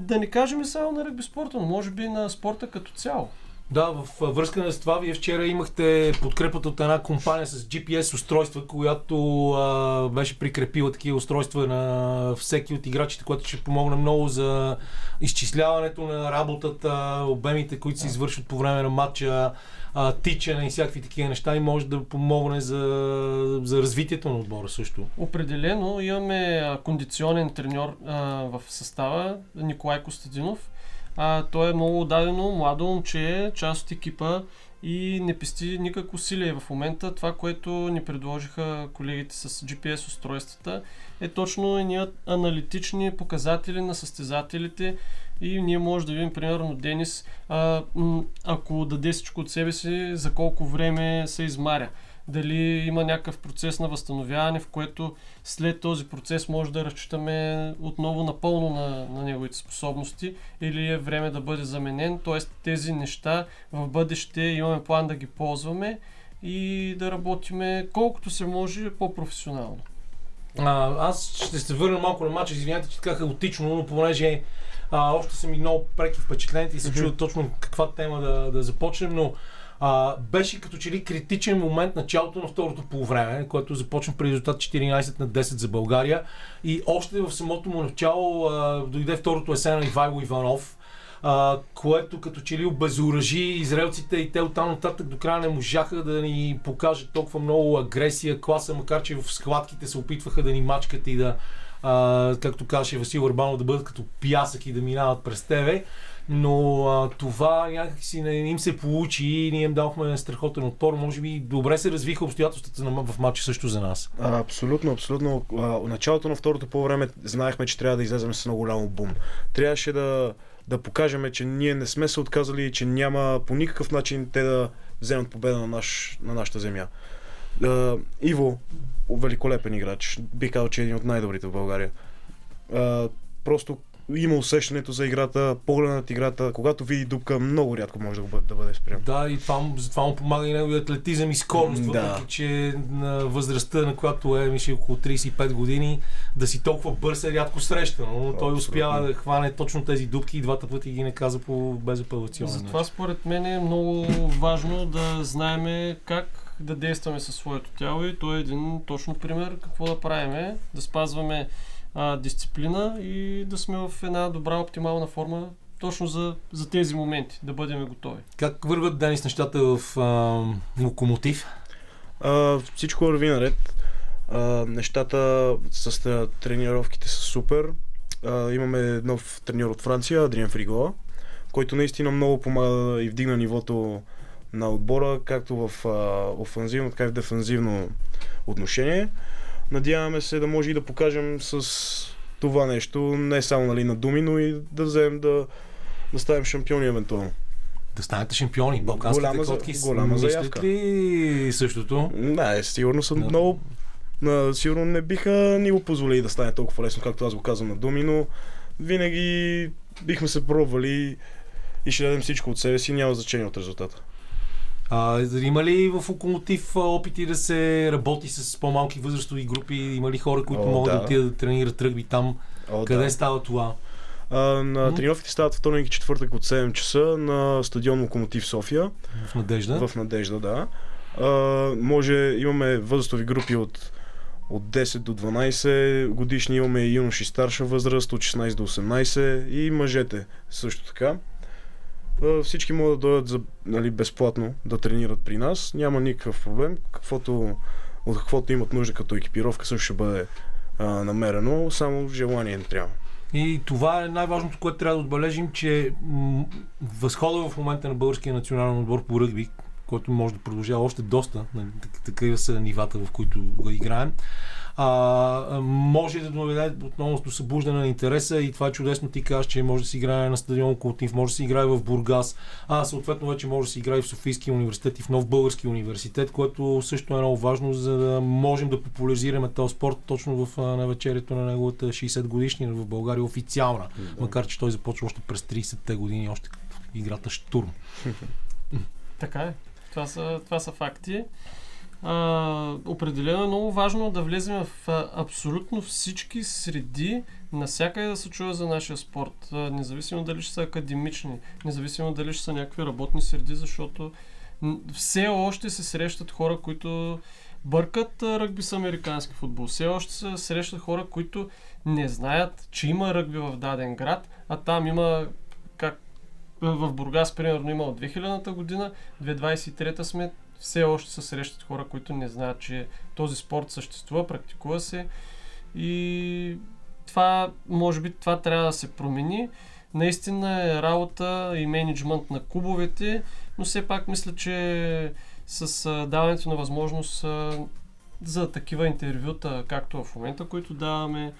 да не кажем само на ръгби спорта, но може би на спорта като цяло. Да, в връзка с това, вие вчера имахте подкрепата от една компания с GPS устройства, която а, беше прикрепила такива устройства на всеки от играчите, което ще помогне много за изчисляването на работата, обемите, които се извършват по време на матча, а, тичане и всякакви такива неща и може да помогне за, за развитието на отбора също. Определено имаме кондиционен треньор а, в състава, Николай Костадинов. А, той е много отдадено, младо момче, част от екипа и не пести никак усилие в момента. Това, което ни предложиха колегите с GPS устройствата, е точно едни аналитични показатели на състезателите и ние може да видим, примерно, Денис, а, ако даде всичко от себе си, за колко време се измаря. Дали има някакъв процес на възстановяване, в което след този процес може да разчитаме отново напълно на, на неговите способности или е време да бъде заменен. Тоест тези неща в бъдеще имаме план да ги ползваме и да работиме колкото се може по-професионално. А, аз ще се върна малко на матча, извинявайте, че така хаотично, но понеже а, още са ми много преки впечатления и се чудя точно каква тема да, да започнем, но а, беше като че ли критичен момент началото на второто полувреме, което започна при резултат 14 на 10 за България и още в самото му начало а, дойде второто есен на Ивайло Иванов, а, което като че ли обезоръжи израелците и те оттам нататък до края не можаха да ни покажат толкова много агресия, класа, макар че в схватките се опитваха да ни мачкат и да, а, както казаше Васил Урбанов, да бъдат като пясък и да минават през тебе. Но а, това някакси не им се получи и ние им дадохме страхотен отпор. Може би добре се развиха обстоятелствата в матча също за нас. А, абсолютно, абсолютно. А, началото на второто по време знаехме, че трябва да излезем с много голям бум. Трябваше да, да покажем, че ние не сме се отказали че няма по никакъв начин те да вземат победа на, наш, на нашата земя. А, Иво, великолепен играч. Би казал, че е един от най-добрите в България. А, просто има усещането за играта, поглед над играта. Когато види дупка, много рядко може да, бъде, да бъде спрям. Да, и това, затова му помага и неговия атлетизъм и скорост, да. въпреки че на възрастта, на която е мисля, около 35 години, да си толкова бърз е рядко срещано. Но той Абсолютно. успява да хване точно тези дупки и двата пъти ги наказа по безапелационен Затова начин. според мен е много важно да знаеме как да действаме със своето тяло и той е един точно пример какво да правиме, да спазваме а, дисциплина и да сме в една добра оптимална форма точно за, за тези моменти, да бъдем готови. Как върват Денис нещата в а, локомотив? А, всичко върви наред. А, нещата с тренировките са супер. А, имаме нов треньор от Франция, Адриан Фригола, който наистина много помага и вдигна нивото на отбора, както в а, офанзивно, така и в дефанзивно отношение. Надяваме се да може и да покажем с това нещо, не само нали, на думи, но и да вземем да, да ставим шампиони евентуално. Да станете шампиони. Балканските Голяма котки голяма заявка. ли същото? Да, сигурно съм Да. много... На, сигурно не биха ни го позволили да стане толкова лесно, както аз го казвам на думи, но винаги бихме се пробвали и ще дадем всичко от себе си, няма значение от резултата. А, има ли в локомотив опити да се работи с по-малки възрастови групи? Има ли хора, които О, могат да. да. отидат да тренират ръгби там? О, Къде да. става това? А, на М? тренировките стават вторник и четвъртък от 7 часа на стадион Локомотив София. В Надежда? В Надежда, да. А, може, имаме възрастови групи от, от 10 до 12 годишни, имаме и юноши старша възраст, от 16 до 18 и мъжете също така. Всички могат да дойдат за, нали, безплатно да тренират при нас. Няма никакъв проблем. Каквото, от каквото имат нужда като екипировка също ще бъде а, намерено. Само желание не трябва. И това е най-важното, което трябва да отбележим, че м- възхода в момента на българския национален отбор по ръгби, който може да продължава още доста, нали, так- такива са нивата, в които играем, а, може да доведе отново до събуждане на интереса и това е чудесно. Ти казваш, че може да се играе на стадион Колтив, може да се играе в Бургас, а съответно вече може да се играе в Софийския университет и в Нов Български университет, което също е много важно, за да можем да популяризираме този спорт точно в а, навечерието на неговата 60 годишнина в България официална. Макар, че той започва още през 30-те години, още играта Штурм. Така е. Това са, това са факти. А, определено е много важно да влезем в а, абсолютно всички среди, насякъде да се чува за нашия спорт. А, независимо дали ще са академични, независимо дали ще са някакви работни среди, защото все още се срещат хора, които бъркат ръгби с американски футбол. Все още се срещат хора, които не знаят, че има ръгби в даден град, а там има как в Бургас, примерно, има от 2000-та година, 2023 сме, все още се срещат хора, които не знаят, че този спорт съществува, практикува се и това, може би, това трябва да се промени. Наистина е работа и менеджмент на клубовете, но все пак мисля, че с даването на възможност за такива интервюта, както в момента, които даваме,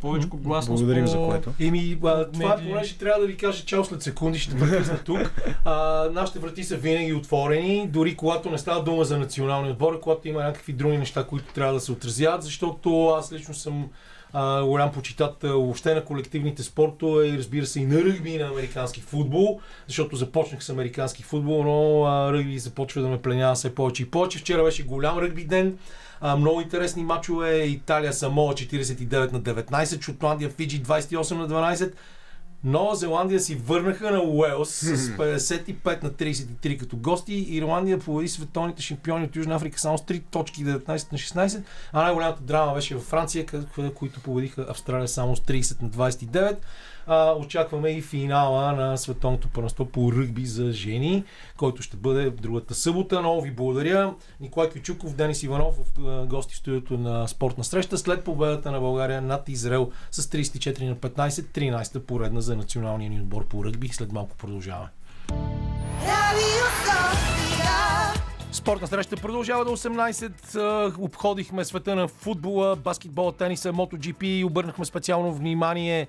повече гласност Благодарим по... за което. Еми, а, това медии. понеже трябва да ви кажа чао след секунди, ще прекъсна тук. А, нашите врати са винаги отворени, дори когато не става дума за националния отбор, когато има някакви други неща, които трябва да се отразяват, защото аз лично съм а, голям почитател въобще на колективните спортове и разбира се и на ръгби и на американски футбол, защото започнах с американски футбол, но а, ръгби започва да ме пленява все повече и повече. Вчера беше голям ръгби ден. А, много интересни матчове. Италия Самоа 49 на 19, Шотландия Фиджи 28 на 12. Нова Зеландия си върнаха на Уелс с 55 на 33 като гости. Ирландия победи световните шампиони от Южна Африка само с 3 точки 19 на 16. А най-голямата драма беше във Франция, които победиха Австралия само с 30 на 29. А, очакваме и финала на световното първенство по ръгби за жени, който ще бъде другата събота. Много ви благодаря. Николай Кючуков, Денис Иванов, в гости в студиото на спортна среща. След победата на България над Израел с 34 на 15, 13-та поредна за националния ни отбор по ръгби. След малко продължаваме. Спортна среща продължава до 18. А, Обходихме света на футбола, баскетбола, тениса, MotoGP и обърнахме специално внимание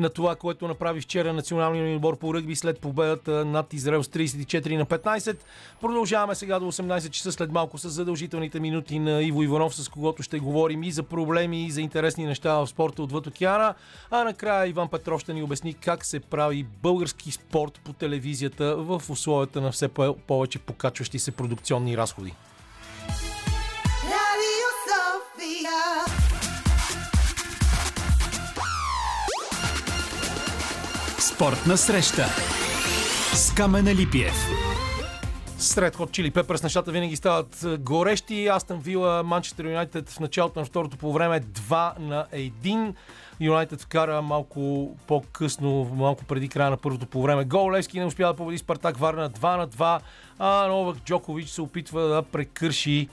на това, което направи вчера националния ни отбор по ръгби след победата над Израел с 34 на 15. Продължаваме сега до 18 часа след малко с задължителните минути на Иво Иванов, с когото ще говорим и за проблеми, и за интересни неща в спорта отвъд океана. А накрая Иван Петров ще ни обясни как се прави български спорт по телевизията в условията на все по- повече покачващи се продукционни разходи. Radio Sofia. Спортна среща с Камена Липиев. Сред Hot Chili Peppers нещата винаги стават е, горещи. Астън Вила, Манчестър Юнайтед в началото на второто по време 2 на 1. Юнайтед вкара малко по-късно, малко преди края на първото по време. Гол Левски не успя да победи Спартак Варна 2 на 2, а Новак Джокович се опитва да прекърши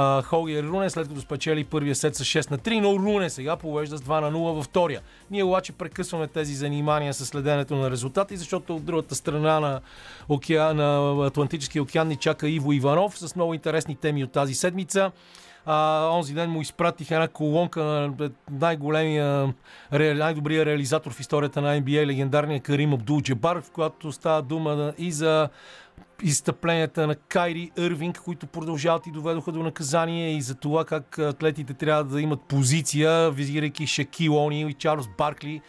а, Холгер Руне, след като спечели първия сет с 6 на 3, но Руне сега повежда с 2 на 0 във втория. Ние обаче прекъсваме тези занимания с следенето на резултати, защото от другата страна на, океан, на Атлантическия океан ни чака Иво Иванов с много интересни теми от тази седмица. А, онзи ден му изпратих една колонка на най-големия, най-добрия реализатор в историята на NBA, легендарния Карим Абдул Джебар, в която става дума и за изстъпленията на Кайри Ирвинг, които продължават и доведоха до наказание и за това как атлетите трябва да имат позиция, визирайки Шакил Они и Чарлз Баркли.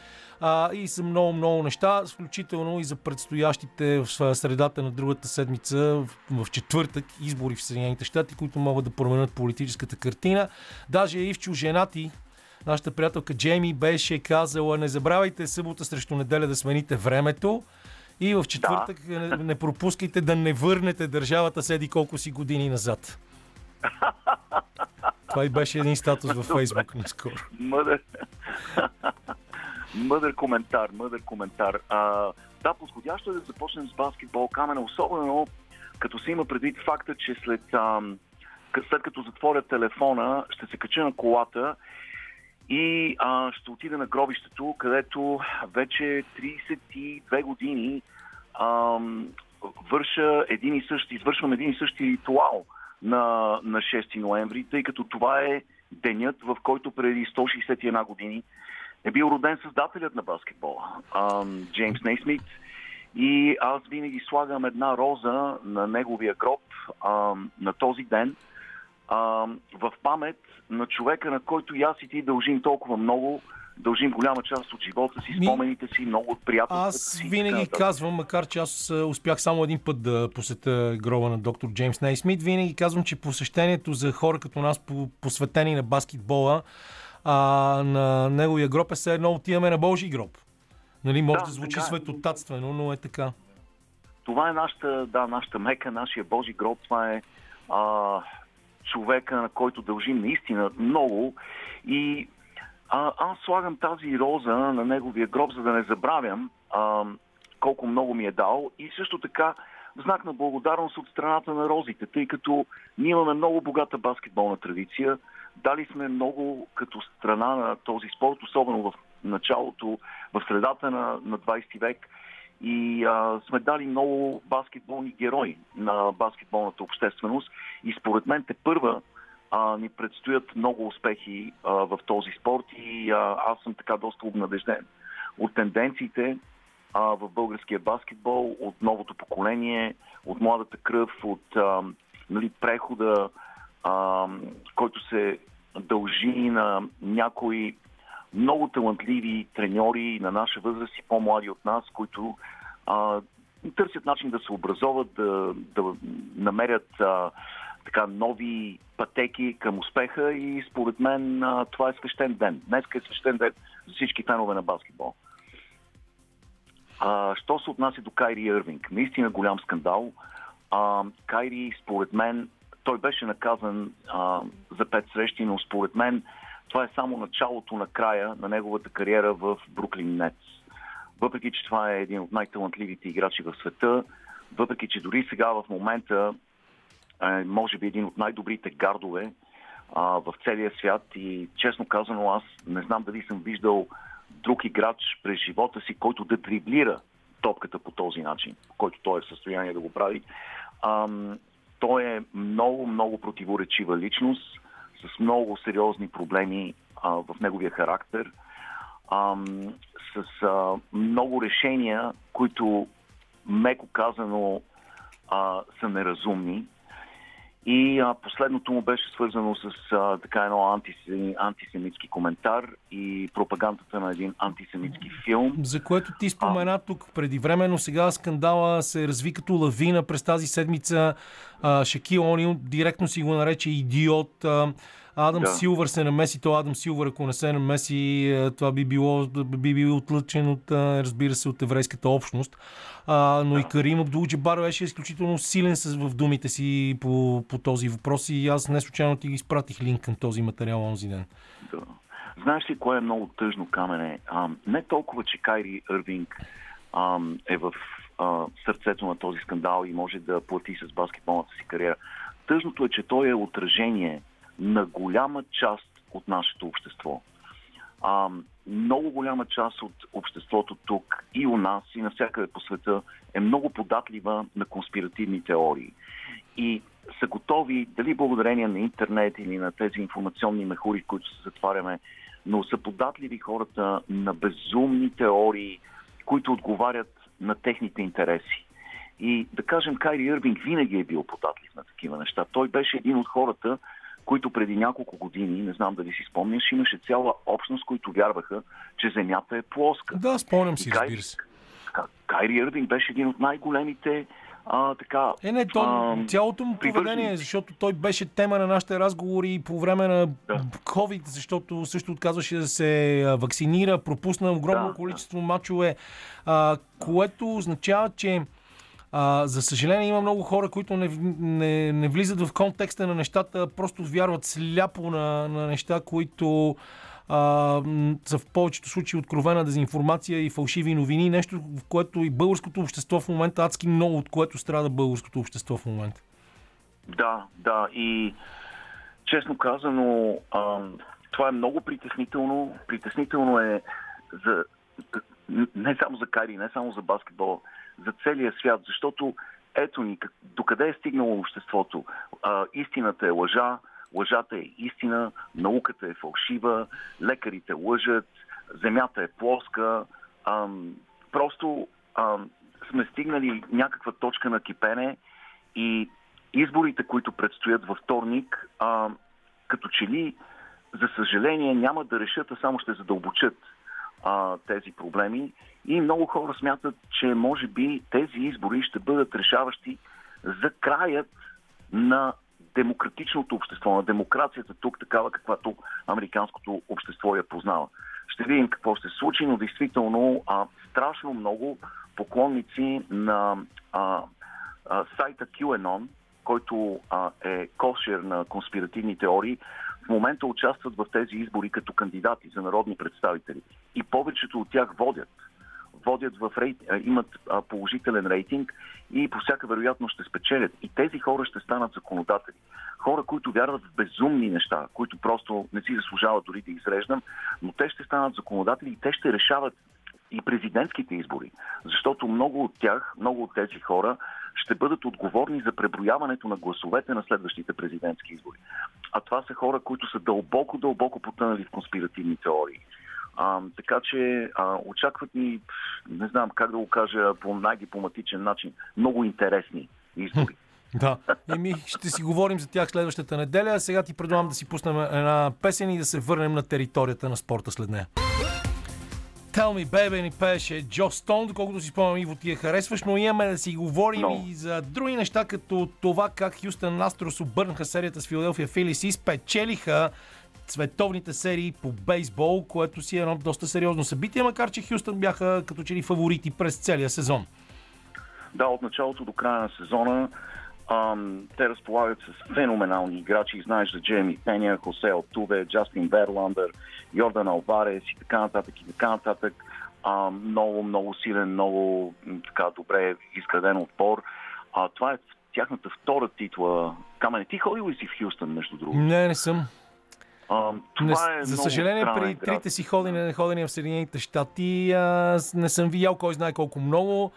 А, и са много-много неща, включително и за предстоящите в средата на другата седмица, в, в четвъртък, избори в Съединените щати, които могат да променят политическата картина. Даже и в чуженати, нашата приятелка Джейми беше казала, не забравяйте събота срещу неделя да смените времето. И в четвъртък да. не, не пропускайте да не върнете държавата седи колко си години назад. Това и беше един статус във Фейсбук наскоро. Мъдър. мъдър коментар, мъдър коментар. А, да, подходящо е да започнем с баскетбол камена, особено като се има предвид факта, че след, ам, след като затворя телефона, ще се кача на колата и а, ще отида на гробището, където вече 32 години ам, върша един и същи, извършвам един и същи ритуал на, на 6 ноември, тъй като това е денят, в който преди 161 години е бил роден създателят на баскетбола, ам, Джеймс Нейсмит. И аз винаги слагам една роза на неговия гроб ам, на този ден ам, в памет на човека, на който и аз и ти дължим толкова много, дължим голяма част от живота си, спомените си, много от приятелствата Аз си. винаги нататък. казвам, макар че аз а, успях само един път да посетя гроба на доктор Джеймс Нейсмит, винаги казвам, че посещението за хора като нас, по- посветени на баскетбола, а, на неговия гроб е все едно отиваме на Божий гроб. Нали, може да, Да, звучи така е. светотатствено, но е така. Това е нашата, да, нашата мека, нашия Божи гроб. Това е а, човека, на който дължим наистина много. И а, аз слагам тази роза на неговия гроб, за да не забравям а, колко много ми е дал. И също така знак на благодарност от страната на розите, тъй като ние имаме много богата баскетболна традиция. Дали сме много като страна на този спорт, особено в началото, в средата на, на 20 век. И а, сме дали много баскетболни герои на баскетболната общественост. И според мен те първа а, ни предстоят много успехи а, в този спорт и а, аз съм така доста обнадежден от тенденциите а, в българския баскетбол, от новото поколение, от младата кръв, от а, нали, прехода, а, който се дължи на някои много талантливи треньори на наша възраст и по-млади от нас, които а, търсят начин да се образоват, да, да намерят а, така нови пътеки към успеха и според мен а, това е свещен ден. Днес е свещен ден за всички фенове на баскетбол. А, що се отнася до Кайри Ирвинг? Наистина голям скандал. А, Кайри, според мен, той беше наказан а, за пет срещи, но според мен това е само началото на края на неговата кариера в Бруклин Нетс. Въпреки, че това е един от най-талантливите играчи в света, въпреки, че дори сега в момента е, може би един от най-добрите гардове а, в целия свят и честно казано аз не знам дали съм виждал друг играч през живота си, който да дриблира топката по този начин, който той е в състояние да го прави. Ам, той е много, много противоречива личност, с много сериозни проблеми а, в неговия характер, ам, с а, много решения, които, меко казано, а, са неразумни. И а, последното му беше свързано с а, така едно антисеми, антисемитски коментар и пропагандата на един антисемитски филм. За което ти спомена тук преди време, но сега скандала се разви като лавина през тази седмица. А, Шакил Онил директно си го нарече идиот. А, Адам Да. Силвър се намеси, то Адам Силвър, ако не се намеси, а, това би било, би било отлъчен от, а, разбира се, от еврейската общност. А, но и Карим Абдул Джабар беше изключително силен в думите си по, по този въпрос и аз не случайно ти ги изпратих линк към този материал онзи ден. Да. Знаеш ли кое е много тъжно, Камене? А, не толкова, че Кайри Ирвинг а, е в а, сърцето на този скандал и може да плати с баскетболната си кариера. Тъжното е, че той е отражение на голяма част от нашето общество. А, много голяма част от обществото тук и у нас, и навсякъде по света е много податлива на конспиративни теории. И са готови, дали благодарение на интернет или на тези информационни мехури, които се затваряме, но са податливи хората на безумни теории, които отговарят на техните интереси. И да кажем, Кайри Ирвинг винаги е бил податлив на такива неща. Той беше един от хората, които преди няколко години, не знам дали си спомняш, имаше цяла общност, които вярваха, че Земята е плоска. Да, спомням си, разбира се. Ка- Кайри Ирвинг беше един от най-големите а, така... Е, не, то, ам, цялото му поведение, защото той беше тема на нашите разговори по време на Да. COVID, защото също отказваше да се а, вакцинира, пропусна огромно Да, количество мачове, а, което означава, че а, за съжаление има много хора, които не, не, не влизат в контекста на нещата, просто вярват сляпо на, на неща, които а, са в повечето случаи откровена дезинформация и фалшиви новини, нещо, в което и българското общество в момента адски много, от което страда българското общество в момента. Да, да. И честно казано, ам, това е много притеснително. Притеснително е за, не само за Кари, не само за баскетбол, за целия свят, защото ето ни, докъде е стигнало обществото. А, истината е лъжа, лъжата е истина, науката е фалшива, лекарите лъжат, земята е плоска. Ам, просто ам, сме стигнали някаква точка на кипене и изборите, които предстоят във вторник, а, като че ли за съжаление, няма да решат, а само ще задълбочат а, тези проблеми. И много хора смятат, че може би тези избори ще бъдат решаващи за краят на демократичното общество, на демокрацията тук, такава каквато американското общество я познава. Ще видим какво ще се случи, но действително а, страшно много поклонници на а, а, сайта QAnon, който а, е кошер на конспиративни теории, в момента участват в тези избори като кандидати за народни представители. И повечето от тях водят. Водят в рейт... имат положителен рейтинг и по всяка вероятност ще спечелят. И тези хора ще станат законодатели. Хора, които вярват в безумни неща, които просто не си заслужават дори да изреждам, но те ще станат законодатели и те ще решават и президентските избори. Защото много от тях, много от тези хора ще бъдат отговорни за преброяването на гласовете на следващите президентски избори. А това са хора, които са дълбоко, дълбоко потънали в конспиративни теории. А, така че а, очакват ни, не знам как да го кажа по най-дипломатичен начин, много интересни избори. Да. Еми, ще си говорим за тях следващата неделя. Сега ти предлагам да си пуснем една песен и да се върнем на територията на спорта след нея. Tell me, baby, ни пееше Джо Стоун, доколкото си спомням, Иво, ти я харесваш, но имаме да си говорим Много. и за други неща, като това как Хюстън Астрос обърнаха серията с Филаделфия Филис и спечелиха световните серии по бейсбол, което си е едно доста сериозно събитие, макар че Хюстън бяха като че ли фаворити през целия сезон. Да, от началото до края на сезона ам, те разполагат с феноменални играчи. Знаеш за Джейми Пеня, Хосе Алтуве, Джастин Верландър, Йордан Алварес и така нататък и така нататък. Ам, много, много силен, много така добре изграден отпор. А, това е тяхната втора титла. Камене, ти ходил ли си в Хюстън, между другото? Не, не съм. Не, е за съжаление, при град. трите си ходения, ходения в Съединените щати а, не съм видял кой знае колко много.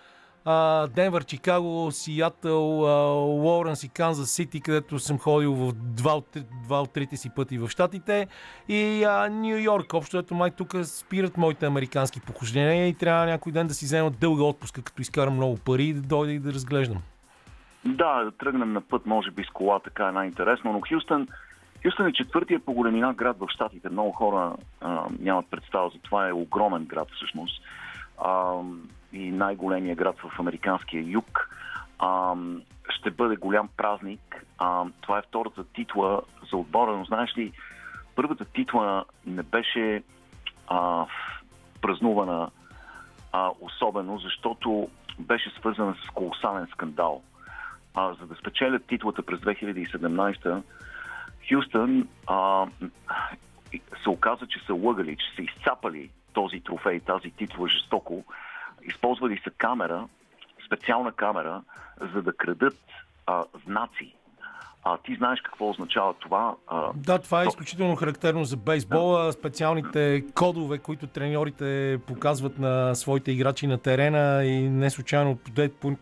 А, Денвър, Чикаго, Сиатъл, а, Лоуренс и Канзас Сити, където съм ходил в два от, два от трите си пъти в щатите. И а, Нью Йорк. Общо ето май тук спират моите американски похождения и трябва някой ден да си взема дълга отпуска, като изкарам много пари и да дойда и да разглеждам. Да, да тръгнем на път, може би с кола, така е най-интересно, но Хюстън, Хюстън е четвъртия по големина град в Штатите. Много хора а, нямат представа за това. Е огромен град всъщност. А, и най-големия град в американския юг. А, ще бъде голям празник. А, това е втората титла за отбора, но знаеш ли, първата титла не беше а, празнувана а, особено, защото беше свързана с колосален скандал. А, за да спечелят титлата през 2017 Хюстън а, се оказа, че са лъгали, че са изцапали този трофей, тази титла жестоко. Използвали са камера, специална камера, за да крадат а, знаци. А, ти знаеш какво означава това? А, Да, това е изключително характерно за бейсбола. Специалните кодове, които треньорите показват на своите играчи на терена и не случайно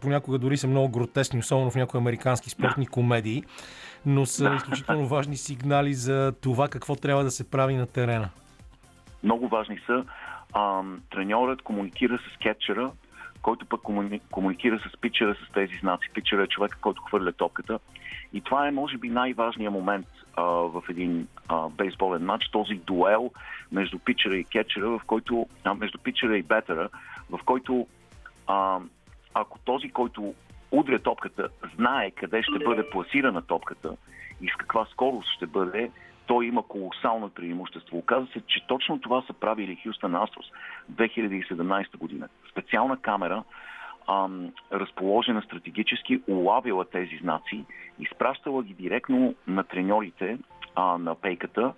понякога дори са много гротесни, особено в някои американски спортни комедии, но са изключително важни сигнали за това какво трябва да се прави на терена. много важни са. А, треньорът комуникира с кетчера, който пък комуни... комуникира с питчера с тези знаци. Питчера е човека, който хвърля топката. И това е, може би, най-важният момент а, в един а, бейсболен матч, този дуел между питчера и кетчера, в който, а, между питчера и бетера, в който а, ако този, който удря топката, знае къде ще бъде пласирана топката и с каква скорост ще бъде, той има колосално преимущество. Оказва се, че точно това са правили Хюстън Астрос 2017 година. Специална камера, ам, разположена стратегически, улавила тези знаци, изпращала ги директно на треньорите а, на пейката,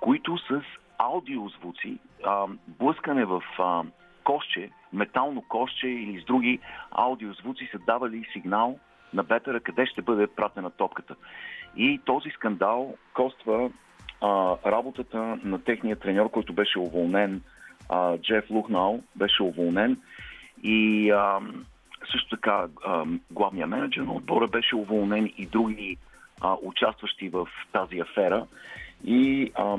които с аудиозвуци, а, блъскане в а, кошче, метално кошче или с други аудиозвуци са давали сигнал на бетера къде ще бъде пратена топката. И този скандал коства а, работата на техния треньор, който беше уволнен, а, Джеф Лухнал, беше уволнен и а, също така а, главният менеджер на отбора беше уволнен и други а, участващи в тази афера. И а,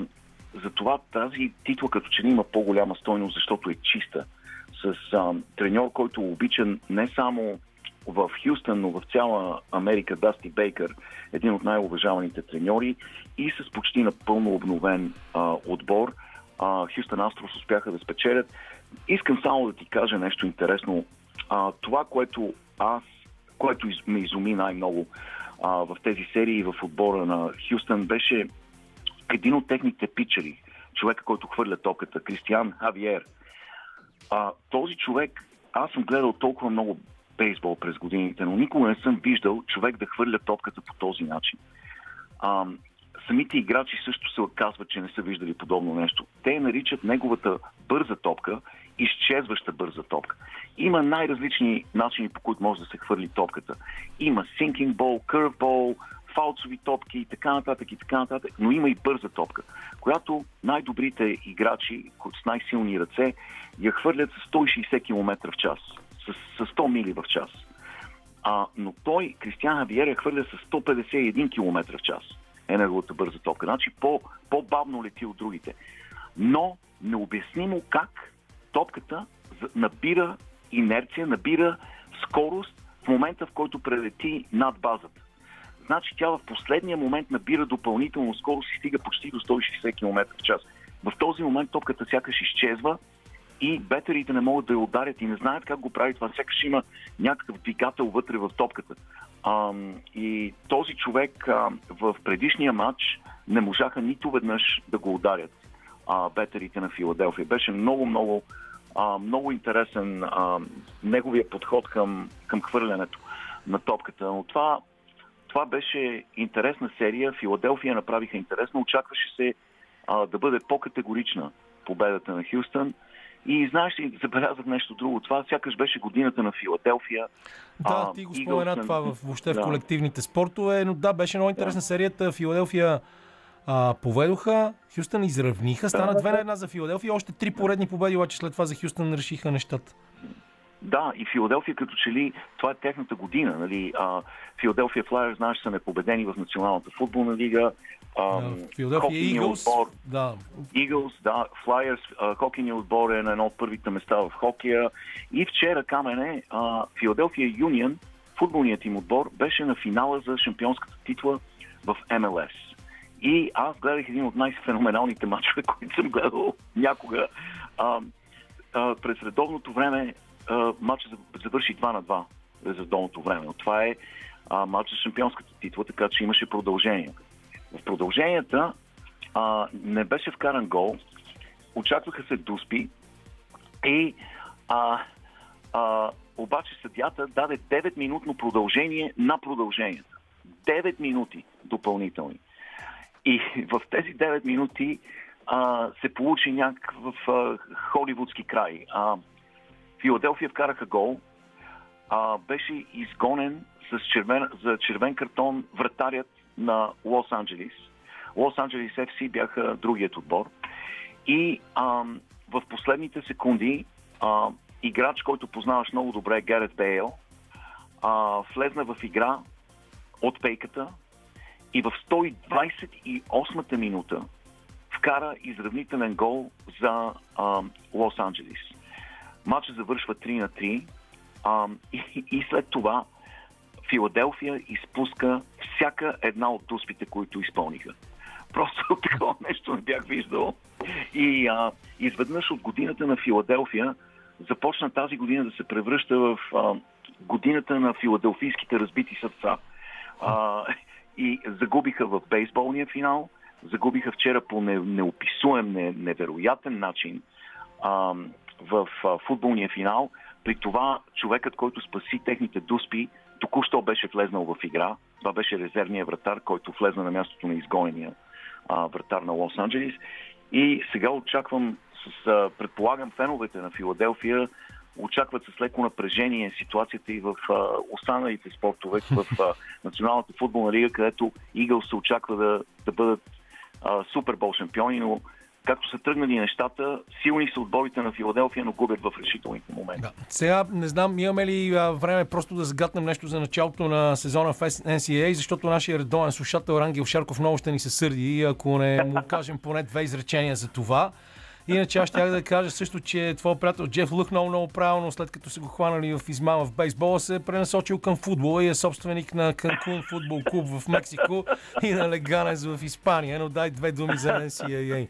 затова тази титла като че ли има по-голяма стойност, защото е чиста. С а, треньор, който обича не само в Хюстън, но в цяла Америка Дасти Бейкър, един от най-уважаваните треньори и с почти напълно обновен а, отбор. А, Хюстън Астрос успяха да спечелят. Искам само да ти кажа нещо интересно. А, това, което аз, което ме изуми най-много а, в тези серии в отбора на Хюстън беше един от техните пичери, човека, който хвърля топката, Кристиан Хавиер. А, този човек, аз съм гледал толкова много бейсбол през годините, но никога не съм виждал човек да хвърля топката по този начин. А, самите играчи също се оказват, че не са виждали подобно нещо. Те наричат неговата бърза топка изчезваща бърза топка. Има най-различни начини, по които може да се хвърли топката. Има sinking ball, curveball, фалцови топки и така нататък и така нататък, но има и бърза топка, която най-добрите играчи с най-силни ръце я хвърлят с 160 км в час, с, с 100 мили в час. А, но той, Кристиан Хавиер, я хвърля с 151 км в час. Е неговата бърза топка. Значи по, по-бавно лети от другите. Но необяснимо как топката набира инерция, набира скорост в момента, в който прелети над базата. Значи тя в последния момент набира допълнително скорост и стига почти до 160 км в час. В този момент топката сякаш изчезва и бетерите не могат да я ударят и не знаят как го прави това. Сякаш има някакъв двигател вътре в топката. Ам, и този човек а, в предишния матч не можаха нито веднъж да го ударят а, бетерите на Филаделфия. Беше много, много, а, много интересен а, неговия подход към, към хвърлянето на топката. Но това, това беше интересна серия. Филаделфия направиха интересно. Очакваше се а, да бъде по-категорична победата на Хюстън. И знаеш ли, забелязах нещо друго. Това сякаш беше годината на Филаделфия. Да, А, ти го спомена на- това в, въобще в Да. колективните спортове, но да, беше много интересна серията. Филаделфия а, поведоха, Хюстън изравниха, стана две на една за Филаделфия, още три поредни победи, обаче след това за Хюстън решиха нещата. Да, и Филаделфия като че ли това е техната година. Нали? А, Филаделфия Флайерс, знаеш, са непобедени в Националната футболна лига. Филаделфия Игълс, отбор, да, Eagles, да, а, хокейният отбор е на едно от първите места в хокея. И вчера, Камене, Филаделфия Юнион, футболният им отбор, беше на финала за шампионската титла в МЛС. И аз гледах един от най-феноменалните матчове, които съм гледал някога. А, а, през редовното време матчът завърши 2 на 2 през редовното време. Но това е а, матч за шампионската титла, така че имаше продължение. В продълженията а, не беше вкаран гол, очакваха се дуспи и а, а, обаче съдята даде 9-минутно продължение на продълженията. 9 минути допълнителни. И в тези 9 минути а, се получи някакъв а, холивудски край. А, Филаделфия вкараха гол, а, беше изгонен с червен, за червен картон вратарят на Лос Анджелис. Лос Анджелис FC бяха другият отбор. И а, в последните секунди а, играч, който познаваш много добре, Гарет Бейл, а, влезна в игра от пейката и в 128-та минута вкара изравнителен гол за Лос Анджелис. Матчът завършва 3 на 3 а, и, и след това Филаделфия изпуска всяка една от дуспите, които изпълниха. Просто такова нещо не бях виждал. И а, изведнъж от годината на Филаделфия започна тази година да се превръща в а, годината на филаделфийските разбити сърца. А, и загубиха в бейсболния финал, загубиха вчера по не, неописуем, не, невероятен начин а, в футболния финал. При това човекът, който спаси техните дуспи, току-що беше влезнал в игра. Това беше резервният вратар, който влезна на мястото на изгонения а, вратар на Лос Анджелис. И сега очаквам, с, а, предполагам, феновете на Филаделфия очакват с леко напрежение ситуацията и в а, останалите спортове, в а, Националната футболна лига, където Игъл се очаква да, да бъдат а, Супербол шампиони, но както са тръгнали нещата, силни са отборите на Филаделфия, но губят в решителните моменти. Да. Сега не знам, имаме ли а, време просто да загатнем нещо за началото на сезона в NCAA, защото нашия редовен слушател Рангел Шарков много ще ни се сърди, ако не му кажем поне две изречения за това. Иначе аз щях да кажа също, че твой приятел Джеф Лък много, много правилно, след като са го хванали в измама в бейсбола, се е пренасочил към футбола и е собственик на Канкун футбол клуб в Мексико и на Леганес в Испания. Но дай две думи за NCAA.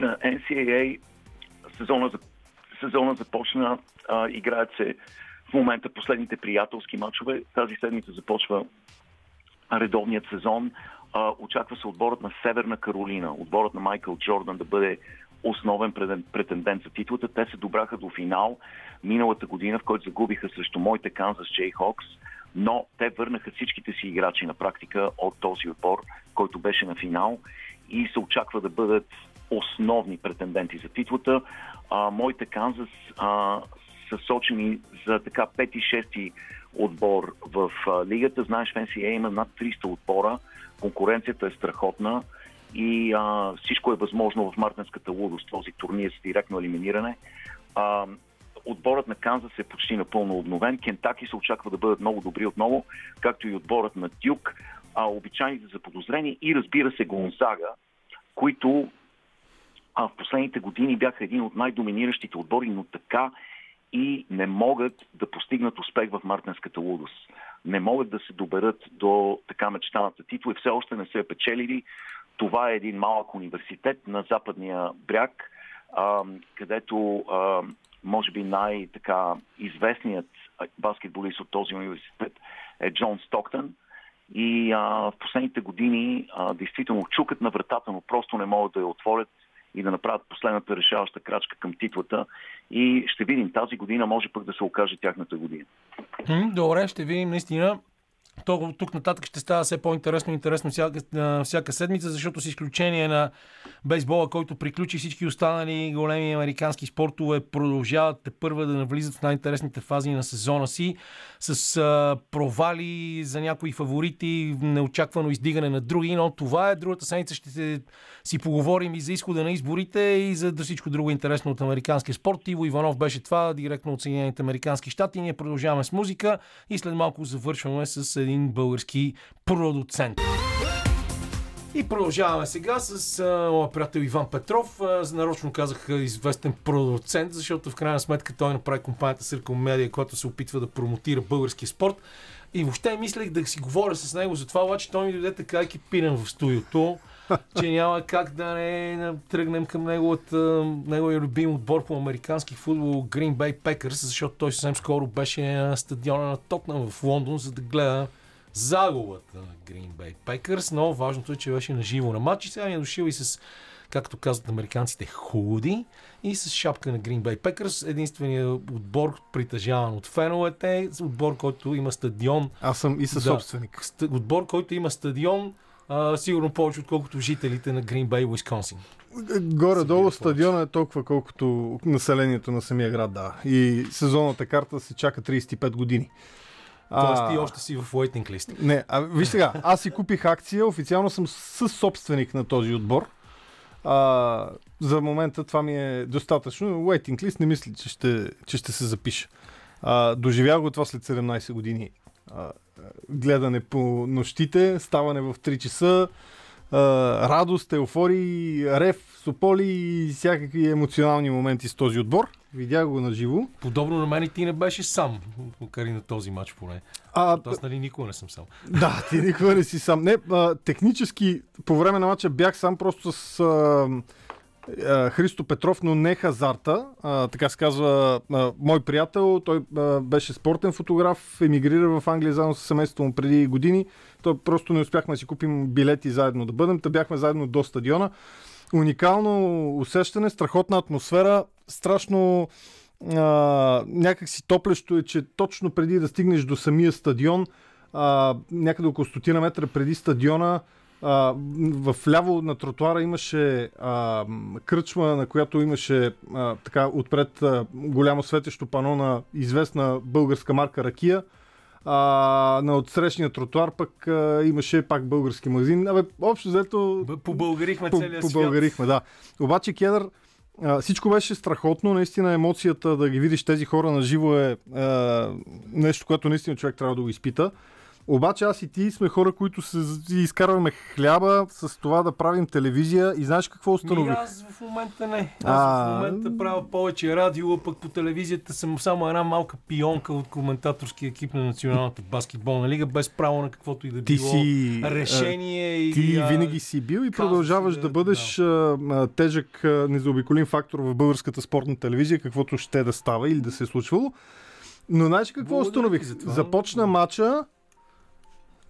На NCAA сезона, сезона започна, а, играят се в момента последните приятелски матчове. Тази седмица започва редовният сезон. А, очаква се отборът на Северна Каролина, отборът на Майкъл Джордан да бъде основен претен- претендент за титлата. Те се добраха до финал миналата година, в който загубиха срещу моите Канзас Джейхокс, но те върнаха всичките си играчи на практика от този отбор, който беше на финал и се очаква да бъдат основни претенденти за титлата. А, моите Канзас а, са сочени за така 5-6 отбор в а, лигата. Знаеш, в NCAA има над 300 отбора. Конкуренцията е страхотна и а, всичко е възможно в Мартинската лудост, този турнир с директно елиминиране. А, отборът на Канзас е почти напълно обновен. Кентаки се очаква да бъдат много добри отново, както и отборът на Дюк, а обичайните за подозрени и разбира се Гонзага, които а, в последните години бяха един от най-доминиращите отбори, но така и не могат да постигнат успех в Мартинската лудост. Не могат да се доберат до така мечтаната титла и все още не са я печелили. Това е един малък университет на западния бряг, където може би най-така известният баскетболист от този университет е Джон Стоктън. И а, в последните години а, действително чукат на вратата, но просто не могат да я отворят и да направят последната решаваща крачка към титлата. И ще видим, тази година може пък да се окаже тяхната година. Добре, ще видим наистина. То, тук нататък ще става все по-интересно и интересно всяка, всяка седмица, защото с изключение на бейсбола, който приключи всички останали големи американски спортове, продължават те първа да навлизат в най-интересните фази на сезона си, с а, провали за някои фаворити, неочаквано издигане на други, но това е другата седмица. Ще се, си поговорим и за изхода на изборите и за да всичко друго интересно от американския спорт. Иво Иванов беше това, директно от Съединените американски щати. Ние продължаваме с музика и след малко завършваме с един български продуцент. И продължаваме сега с а, моя приятел Иван Петров. А, нарочно казах известен продуцент, защото в крайна сметка той направи компанията Circle Media, която се опитва да промотира българския спорт. И въобще мислех да си говоря с него за това, обаче той ми дойде така екипиран в студиото, че няма как да не тръгнем към неговата, неговия любим отбор по американски футбол Green Bay Packers, защото той съвсем скоро беше на стадиона на Тотнам в Лондон, за да гледа загубата на Green Bay Packers, но важното е, че беше на живо на матч и сега ми е дошъл и с както казват американците, худи и с шапка на Green Bay Packers. Единственият отбор, притежаван от феновете, отбор, който има стадион, Аз съм и със Да. собственик. ст- отбор, който има стадион, а, сигурно повече, отколкото жителите на Green Bay, Уисконсин. Горе-долу стадиона е толкова, колкото населението на самия град, да. И сезонната карта се чака 35 години. Тоест ти още си в waiting list. Не, а виж сега, аз си купих акция, официално съм със собственик на този отбор. А, за момента това ми е достатъчно. Waiting list не мисля, че ще, че ще се запиша. А, доживях го това след 17 години. А, гледане по нощите, ставане в 3 часа, а, радост, еуфории, рев, сополи и всякакви емоционални моменти с този отбор. Видях го на живо. Подобно на мен и ти не беше сам, макар и на този матч поне. А, Аз нали никога не съм сам. Да, ти никога не си сам. Не, а, технически по време на матча бях сам просто с а, а, Христо Петров, но не Хазарта. А, така се казва а, мой приятел. Той а, беше спортен фотограф, емигрира в Англия заедно с семейството му преди години. Той просто не успяхме да си купим билети заедно да бъдем. Та бяхме заедно до стадиона. Уникално усещане, страхотна атмосфера, страшно а, някак си топлещо е, че точно преди да стигнеш до самия стадион, а, някъде около стотина метра преди стадиона, а, в ляво на тротуара имаше а, кръчма, на която имаше а, така отпред а, голямо светещо пано на известна българска марка Ракия. А, на отсрещния тротуар пък а, имаше пак български магазин. Абе, общо взето Побългарихме по- целия свят. Побългарихме, да. Обаче Кедър, а, всичко беше страхотно. Наистина емоцията да ги видиш тези хора на живо е а, нещо, което наистина човек трябва да го изпита. Обаче аз и ти сме хора, които се изкарваме хляба с това да правим телевизия и знаеш какво Ми, установих? аз в момента не. Аз А, в момента правя повече радио, а пък по телевизията съм само една малка пионка от коментаторския екип на Националната баскетболна лига, без право на каквото и да Ти било си, а, решение. и, Ти а, винаги си бил и казус продължаваш и да да- бъдеш а, а, тежък, а, незаобиколим фактор в българската спортна телевизия, каквото ще да става или да се е случвало. Но знаеш какво Благодаря установих? Започна матча,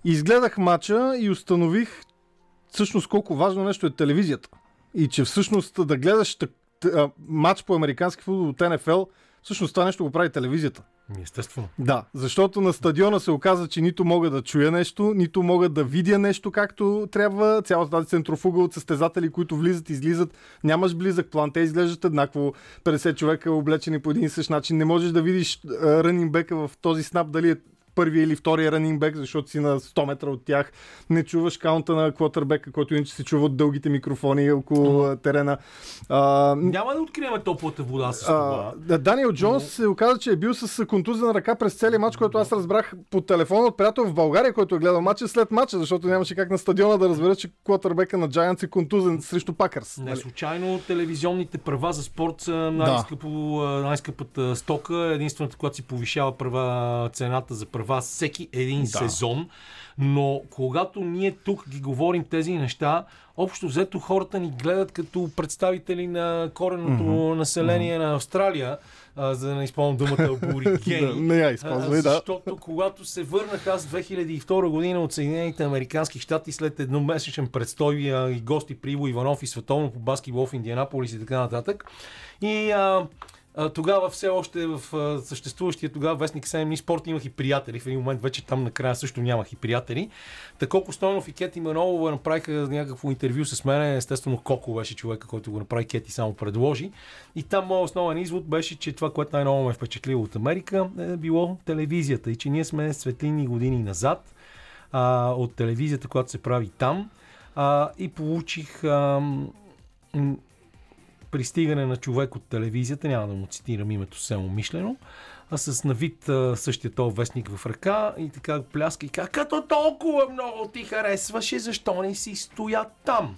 изгледах матча и установих всъщност колко важно нещо е телевизията. И че всъщност да гледаш матч по американски футбол от НФЛ, всъщност това нещо го прави телевизията. Естествено. Да, защото на стадиона се оказа, че нито мога да чуя нещо, нито мога да видя нещо както трябва. Цялата тази центрофуга от състезатели, които влизат и излизат, нямаш близък план. Те изглеждат еднакво. 50 човека облечени по един и същ начин. Не можеш да видиш ранинбека в този снап дали е първия или втория ранинбек, защото си на 100 метра от тях. Не чуваш каунта на квотербека, който иначе се чува от дългите микрофони около а, терена. А, Няма да открием топлата вода с това. а, да, Даниел Джонс се оказа, че е бил с контузена ръка през целия матч, който аз разбрах по телефона от приятел в България, който е гледал матча след матча, защото нямаше как на стадиона да разбера, че квотербека на Giants е контузен срещу Пакърс. Не Нали? случайно телевизионните права за спорт са най-скъпо, най-скъпата стока. Единствената, която си повишава права, цената за права всеки един да. сезон. Но когато ние тук ги говорим тези неща, общо взето хората ни гледат като представители на кореното mm-hmm. население mm-hmm. на Австралия, а, за да не използвам думата Да, аборигени. не я използвай, да. Защото когато се върнах аз 2002 година от Съединените Американски щати след едномесечен престой а, и гости при Иво Иванов и световно по баскетбол в Индианаполис и така нататък. И а, тогава все още в съществуващия тогава вестник 7 дни спорт имах и приятели. В един момент вече там накрая също нямах и приятели. Тако Стойнов и Кети Манолова направиха някакво интервю с мен. Естествено Коко беше човека, който го направи. Кети само предложи. И там моят основен извод беше, че това, което най-много ме е впечатлило от Америка, е било телевизията. И че ние сме светлини години назад а, от телевизията, която се прави там. А, и получих а, пристигане на човек от телевизията, няма да му цитирам името съвсем умишлено, а с на вид а, същия този вестник в ръка и така пляска и казва, като толкова много ти харесваше, защо не си стоя там?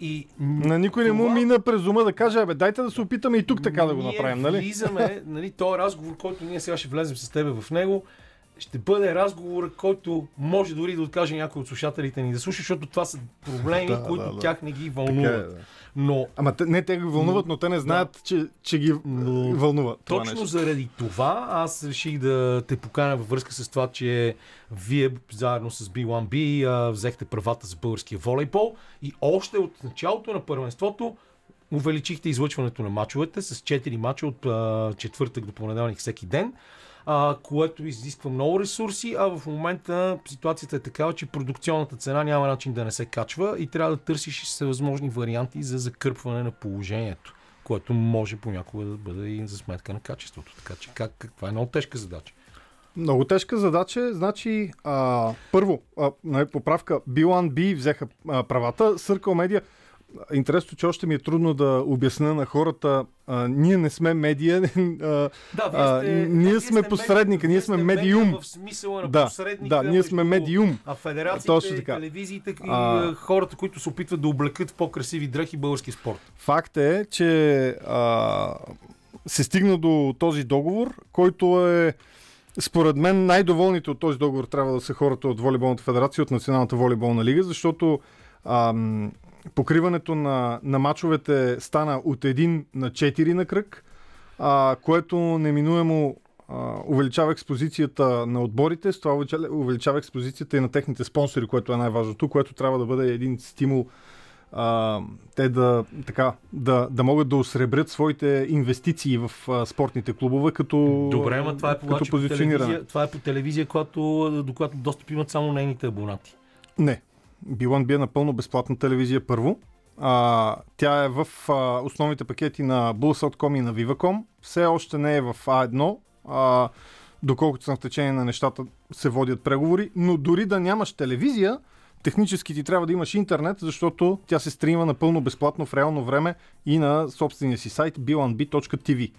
И На никой не му това- мина през ума да каже, абе, дайте да се опитаме и тук така да го направим, нали? Влизаме, нали, този разговор, който ние сега ще влезем с тебе в него, ще бъде разговор, който може дори да откаже някой от слушателите ни да слуша, защото това са проблеми, Да, които да, да. тях не ги Така е, вълнуват. да. Но Ама не, те ги вълнуват, но те не знаят, че, че ги Но вълнува. Това Точно нещо. заради това аз реших да те поканя във връзка с това, че вие заедно с B1B а, взехте правата за българския волейбол и още от началото на първенството увеличихте излъчването на мачовете с 4 мача от а, четвъртък до понеделник всеки ден, а, което изисква много ресурси, а в момента ситуацията е такава, че продукционната цена няма начин да не се качва и трябва да търсиш всевъзможни варианти за закърпване на положението което може понякога да бъде и за сметка на качеството. Така че как, как, това е много тежка задача. Много тежка задача. Значи, а, първо, а, нали, поправка, B1B взеха а, правата. Circle Media, интересно, че още ми е трудно да обясня на хората, а, ние не сме медия, Да, А, ние сме посредника, ние сме медиум. В смисъла на да, да, ние сме медиум. А федерациите, Точно така. телевизиите и а... хората, които се опитват да облекат в по-красиви дрехи български спорт. Факт е, че а, се стигна до този договор, който е според мен най-доволните от този договор трябва да са хората от Волейболната федерация, от Националната волейболна лига, защото ам, покриването на, на мачовете стана от 1 на 4 на кръг, а, което неминуемо а, увеличава експозицията на отборите, с това увеличава, експозицията и на техните спонсори, което е най-важното, което трябва да бъде един стимул а, те да, така, да, да могат да осребрят своите инвестиции в а, спортните клубове като, Добре, ама това е по, като по телевизия, това е по телевизия, която, до която достъп имат само нейните абонати. Не. B1B е напълно безплатна телевизия първо. А, тя е в а, основните пакети на Bulls.com и на Viva.com. Все още не е в A1. А, доколкото съм в течение на нещата се водят преговори. Но дори да нямаш телевизия, технически ти трябва да имаш интернет, защото тя се стрима напълно безплатно в реално време и на собствения си сайт b1b.tv.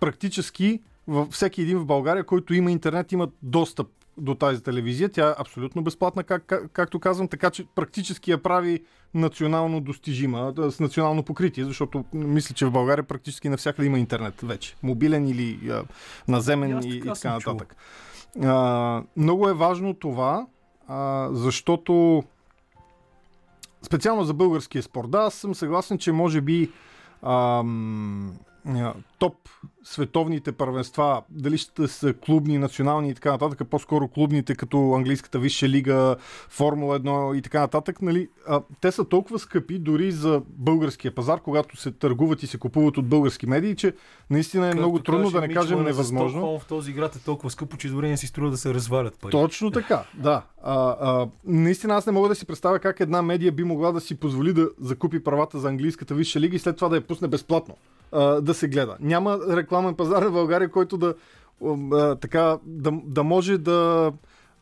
Практически във всеки един в България, който има интернет, има достъп до тази телевизия. Тя е абсолютно безплатна, как, как, както казвам, така че практически я прави национално достижима, с национално покритие, защото мисля, че в България практически навсякъде има интернет вече. Мобилен или а, наземен И и, и така нататък. А, много е важно това, а, защото специално за българския спорт. Да, аз съм съгласен, че може би ам, топ световните първенства, дали ще са клубни, национални и така нататък, а по-скоро клубните, като английската висша лига, Формула 1 и така нататък, нали, а, те са толкова скъпи дори за българския пазар, когато се търгуват и се купуват от български медии, че наистина е много трудно, да не кажем невъзможно. В този град е толкова скъпо, че дори не си струва да се развалят пари. Точно така, да. А, а, наистина аз не мога да си представя как една медия би могла да си позволи да закупи правата за английската висша лига и след това да я пусне безплатно а, да се гледа. Няма рекламен пазар в България, който да, така, да, да може да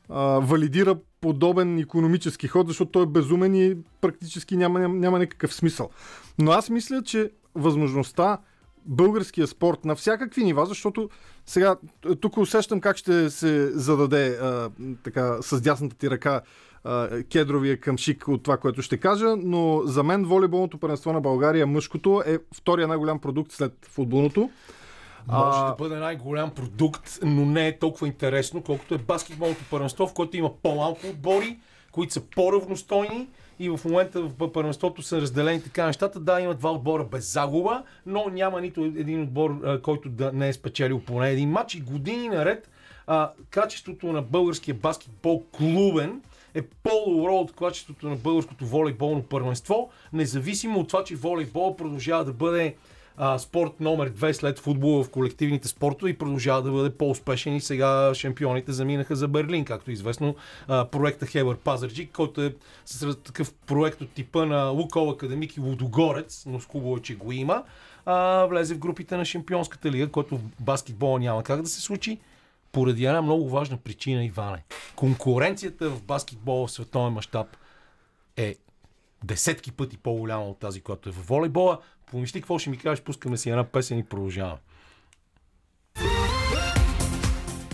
а, валидира подобен економически ход, защото той е безумен и практически няма, няма, няма никакъв смисъл. Но аз мисля, че възможността българския спорт на всякакви нива, защото сега тук усещам как ще се зададе а, така с дясната ти ръка кедровия къмшик от това, което ще кажа, но за мен волейболното първенство на България, мъжкото, е втория най-голям продукт след футболното. Може А, да бъде най-голям продукт, но не е толкова интересно, колкото е баскетболното първенство, в което има по-малко отбори, които са по-равностойни и в момента в първенството са разделени така нещата. Да, има два отбора без загуба, но няма нито един отбор, който да не е спечелил поне един матч и години наред а, качеството на българския баскетбол клубен е по-добро от качеството на българското волейболно първенство, независимо от това, че волейбол продължава да бъде а, спорт номер 2 след футбола в колективните спортове и продължава да бъде по-успешен. И сега шампионите заминаха за Берлин, както е известно а, проекта Хебър Пазарджик, който е с такъв проект от типа на Лукол Академик и Лудогорец, но с хубаво че го има, а, влезе в групите на Шампионската лига, който в баскетбола няма как да се случи, поради една много важна причина, Иване. Конкуренцията в баскетбола в световен мащаб е десетки пъти по-голяма от тази, която е в волейбола. Помисли какво ще ми кажеш, пускаме си една песен и продължаваме.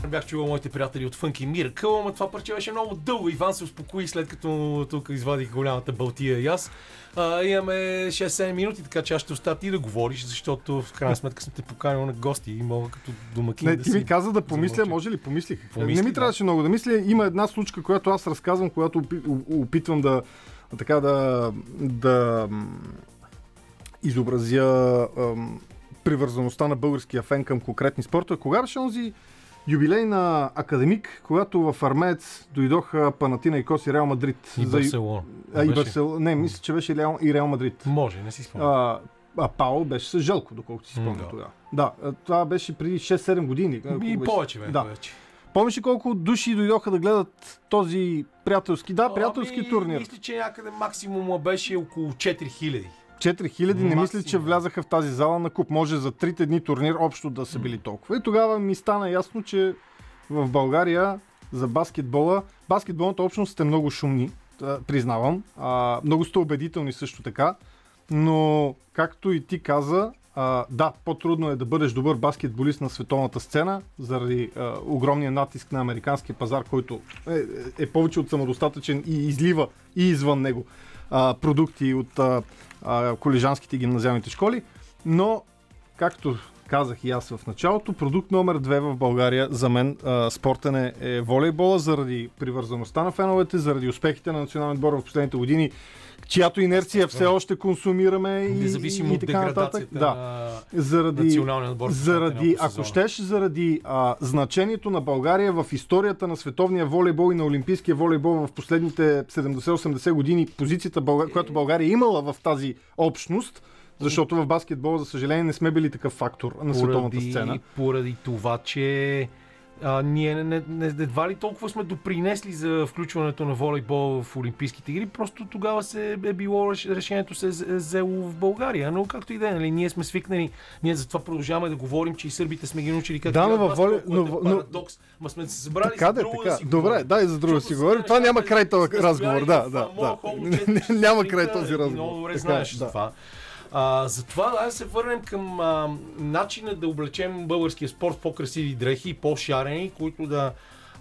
Бях чувал моите приятели от Funky Miracle, ама това парче беше много дълго. Иван се успокои след като тук извадих голямата балтия и аз. А, имаме 6-7 минути, така че аз ще оставя ти да говориш, защото в крайна сметка съм те поканил на гости и мога като домакин Не, да ти си ми каза да помисля, замълча. може ли? Помислих. Помисли, не ми да. трябваше много да мисля. Има една случка, която аз разказвам, която опитвам да така да, да изобразя ам, привързаността на българския фен към конкретни спортове. Кога беше онзи юбилей на Академик, когато в Армеец дойдоха Панатина и Кос и Реал Мадрид. И за- Барселона. А, и? Барселона. Не, мисля, че беше Реал, и Реал Мадрид. Може, не си спомням. А, Пао беше с Желко, доколкото си М, спомням да. тогава. Да, това беше преди 6-7 години. И повече бе, Да. вече. Помниш ли колко души дойдоха да гледат този приятелски, да, приятелски ами, турнир? Мисля, че някъде максимума беше около 4000. 4000 не мисля, че влязаха в тази зала на куп. Може за трите дни турнир общо да са били толкова. И тогава ми стана ясно, че в България за баскетбола, баскетболната общност сте много шумни, признавам. А, много сте убедителни също така. Но, както и ти каза, а, да, по-трудно е да бъдеш добър баскетболист на световната сцена, заради а, огромния натиск на американския пазар, който е, е повече от самодостатъчен и излива и извън него а, продукти от а, а, колежанските гимназиалните школи. Но, както казах и аз в началото, продукт номер две в България за мен а, спортен е, е волейбола, заради привързаността на феновете, заради успехите на националния отбор в последните години, чиято инерция все още консумираме и, Независимо и, така нататък. Да. Заради, националния отбор. заради, ако щеш, заради а, значението на България в историята на световния волейбол и на олимпийския волейбол в последните 70-80 години, позицията, Бълга... която България е имала в тази общност, защото в баскетбол, за съжаление, не сме били такъв фактор на световната сцена. Поради това, че а, ние не, не, не, едва ли толкова сме допринесли за включването на волейбол в Олимпийските игри, просто тогава се е било реш- решението се е з- взело в България. Но както и да е, нали, ние сме свикнали, ние затова продължаваме да говорим, че и сърбите сме ги научили как Да, но във но- е но- парадокс. Ма сме се събрали Така за да, друго така. да си Добре, говорим. дай за друго да си говорим. Това няма край този разговор. Да, да, да. Няма край този и разговор. Много добре е, знаеш да. това. А, затова да се върнем към а, начина да облечем българския спорт в по-красиви дрехи, по-шарени, които да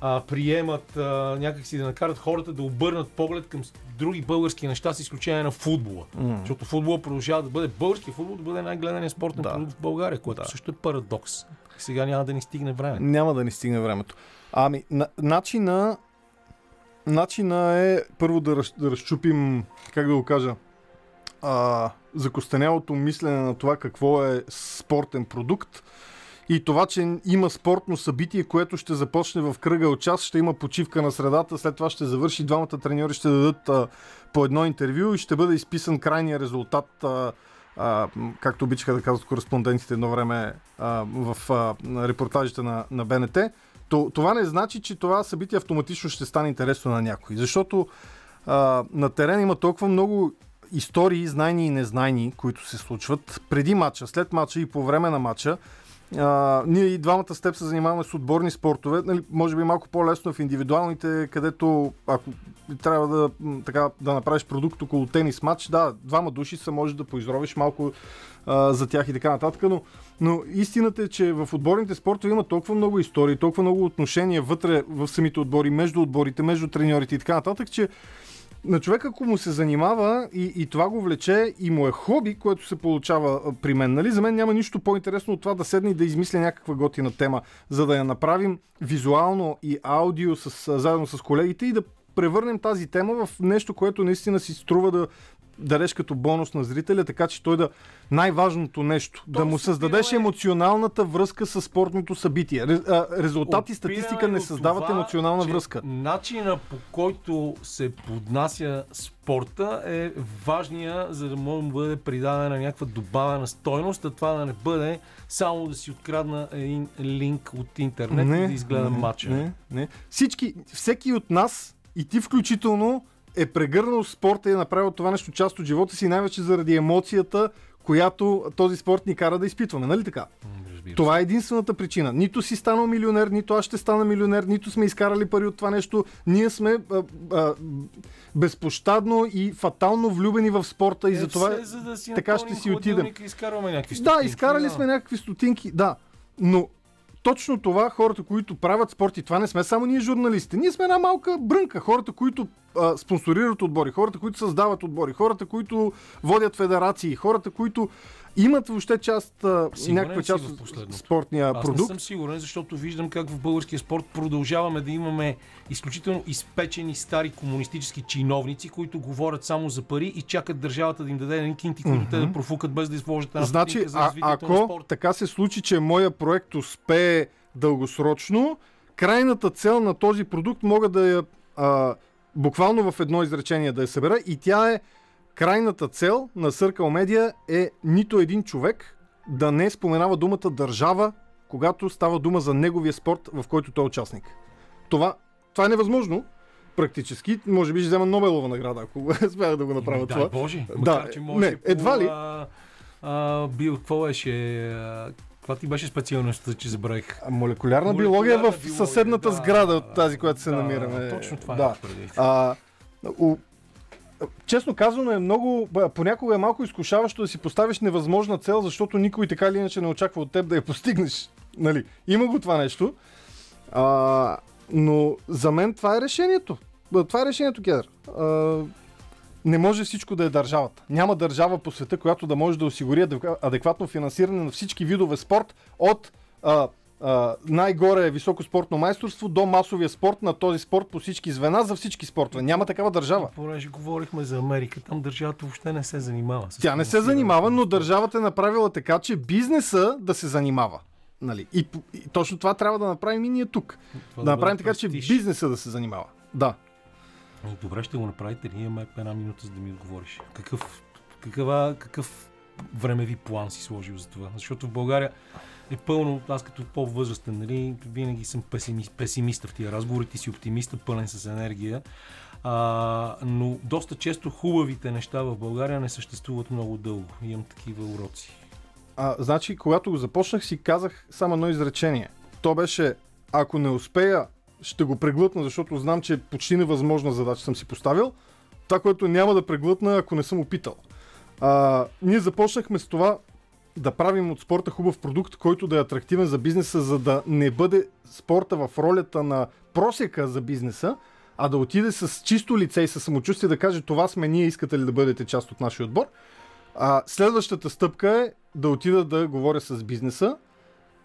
а, приемат а, някакси да накарат хората да обърнат поглед към други български неща, с изключение на футбола. М. Защото футбола продължава да бъде български футбол, да бъде най-гледаният спортен Да. продукт в България, което също е парадокс. Сега няма да ни стигне време. Няма да ни стигне времето. Ами, на, начина, начина е първо да, раз, да разчупим, как да го кажа, а, закостенялото мислене на това какво е спортен продукт и това, че има спортно събитие, което ще започне в кръга от час, ще има почивка на средата, след това ще завърши, двамата треньори ще дадат а, по едно интервю и ще бъде изписан крайния резултат а, а, както обичаха да казват кореспондентите едно време а, в а, репортажите на, на БНТ, то, това не значи, че това събитие автоматично ще стане интересно на някой. Защото а, на терен има толкова много истории, знайни и незнайни, които се случват преди матча, след матча и по време на матча. А, ние и двамата с теб се занимаваме с отборни спортове. Нали, може би малко по-лесно в индивидуалните, където ако трябва да, така, да направиш продукт около тенис матч, да, двама души са може да поизровиш малко а, за тях и така нататък, но, но истината е, че в отборните спортове има толкова много истории, толкова много отношения вътре в самите отбори, между отборите, между треньорите и така нататък, че на човек, ако му се занимава и, и това го влече и му е хоби, което се получава при мен, нали? За мен няма нищо по-интересно от това да седне и да измисля някаква готина тема, за да я направим визуално и аудио с, заедно с колегите и да превърнем тази тема в нещо, което наистина си струва да дадеш като бонус на зрителя, така че той да най-важното нещо, да му създадеш опираме- емоционалната връзка с спортното събитие. Ре- а, Резултат и статистика не създават това, емоционална връзка. Начина по който се поднася спорта е важния, за да може да бъде придадена някаква добавена стойност, а това да не бъде само да си открадна един линк от интернет и да изгледам не, матча. Не, не. Всички, всеки от нас, и ти включително, е прегърнал спорта и е направил това нещо част от живота си, най-вече заради емоцията, която този спорт ни кара да изпитваме. Нали така? Разбира. Това е единствената причина. Нито си станал милионер, нито аз ще стана милионер, нито сме изкарали пари от това нещо. Ние сме а, а, безпощадно и фатално влюбени в спорта и Е, затова за да така ще си отидем. изкарваме някакви Да, изкарали да. сме някакви стотинки, да. Но точно това, хората, които правят спорт, и това не сме само ние журналистите. Ние сме една малка брънка. Хората, които а, спонсорират отбори, хората, които създават отбори, хората, които водят федерации, хората, които имат въобще част, Сигурен някаква част от спортния Аз продукт. не съм сигурен, защото виждам как в българския спорт продължаваме да имаме изключително изпечени стари комунистически чиновници, които говорят само за пари и чакат държавата да им даде едни кинти, които те да профукат без да изложат една Значи, за а, развитието на ако спорта. така се случи, че моя проект успее дългосрочно, крайната цел на този продукт мога да я а, буквално в едно изречение да я събера и тя е крайната цел на Circle Media е нито един човек да не споменава думата държава, когато става дума за неговия спорт, в който той е участник. Това, това е невъзможно практически. Може би ще взема Нобелова награда, ако успях да го направя Дай това. Боже, Да, макар, че може не, по, едва ли. А, а, бил, какво беше? А, каква ти беше специалността, че забравих? Молекулярна, Молекулярна биология в биология, съседната да, сграда от тази, която се да, намираме. Точно това да. е преди. А, у, честно казано е много, понякога е малко изкушаващо да си поставиш невъзможна цел, защото никой така или иначе не очаква от теб да я постигнеш. Нали? Има го това нещо. А, но за мен това е решението. Това е решението, Кедър. А, не може всичко да е държавата. Няма държава по света, която да може да осигури адеква- адекватно финансиране на всички видове спорт от а, най-горе високо спортно майсторство до масовия спорт на този спорт по всички звена за всички спортове. Няма такава държава. Понеже говорихме за Америка, там държавата въобще не се занимава. с Тя не се занимава, но държавата е направила така, че бизнеса да се занимава. Нали? И, и точно това трябва да направим и ние тук. Това да направим така, че бизнеса да се занимава. Да. Добре, ще го направите. Ние имаме една минута, за да ми отговориш. Какъв, какъва, какъв времеви план си сложил за това? Защото в България е пълно, аз като по-възрастен, нали, винаги съм песимист, песимист в тия разговори, ти си оптимист, пълен с енергия. А, но доста често хубавите неща в България не съществуват много дълго. Имам такива уроци. А, значи, когато го започнах, си казах само едно изречение. То беше, ако не успея, ще го преглътна, защото знам, че е почти невъзможна задача съм си поставил. Това, което няма да преглътна, ако не съм опитал. А, ние започнахме с това да правим от спорта хубав продукт, който да е атрактивен за бизнеса, за да не бъде спорта в ролята на просека за бизнеса, а да отиде с чисто лице и със самочувствие да каже това сме ние, искате ли да бъдете част от нашия отбор. А, следващата стъпка е да отида да говоря с бизнеса,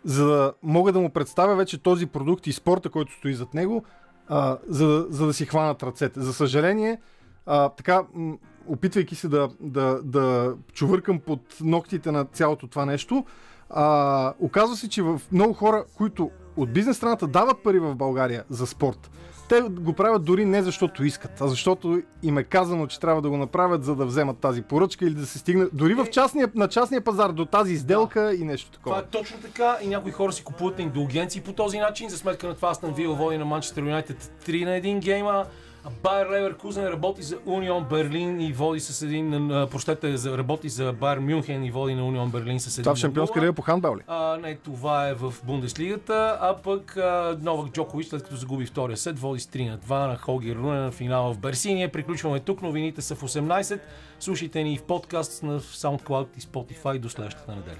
за да мога да му представя вече този продукт и спорта, който стои зад него, а, за, за да си хванат ръцете. За съжаление, а, така, м- опитвайки се да, да, да чувъркам под ногтите на цялото това нещо, а, оказва се, че в много хора, които от бизнес страната дават пари в България за спорт, те го правят дори не защото искат, а защото им е казано, че трябва да го направят, за да вземат тази поръчка или да се стигне дори в частния, на частния пазар до тази изделка и нещо такова. Това е точно така и някои хора си купуват на индулгенции по този начин. За сметка на това Астън Вил води на Манчестър Юнайтед 3 на 1 гейма. Байер Леверкузен работи за Унион Берлин и води с един, прощете, работи за Байер Мюнхен и води на Унион Берлин с един Това в Шампионска лига по хандбал ли? А, не, това е в Бундеслигата, а пък а, Новак Джокович, след като загуби втория сет, води с 3 на 2 на Холгер Рунен на финала в Берси. Ние приключваме тук, новините са в 18. Слушайте ни в подкаст на SoundCloud и Spotify до следващата неделя.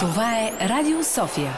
Това е Радио София.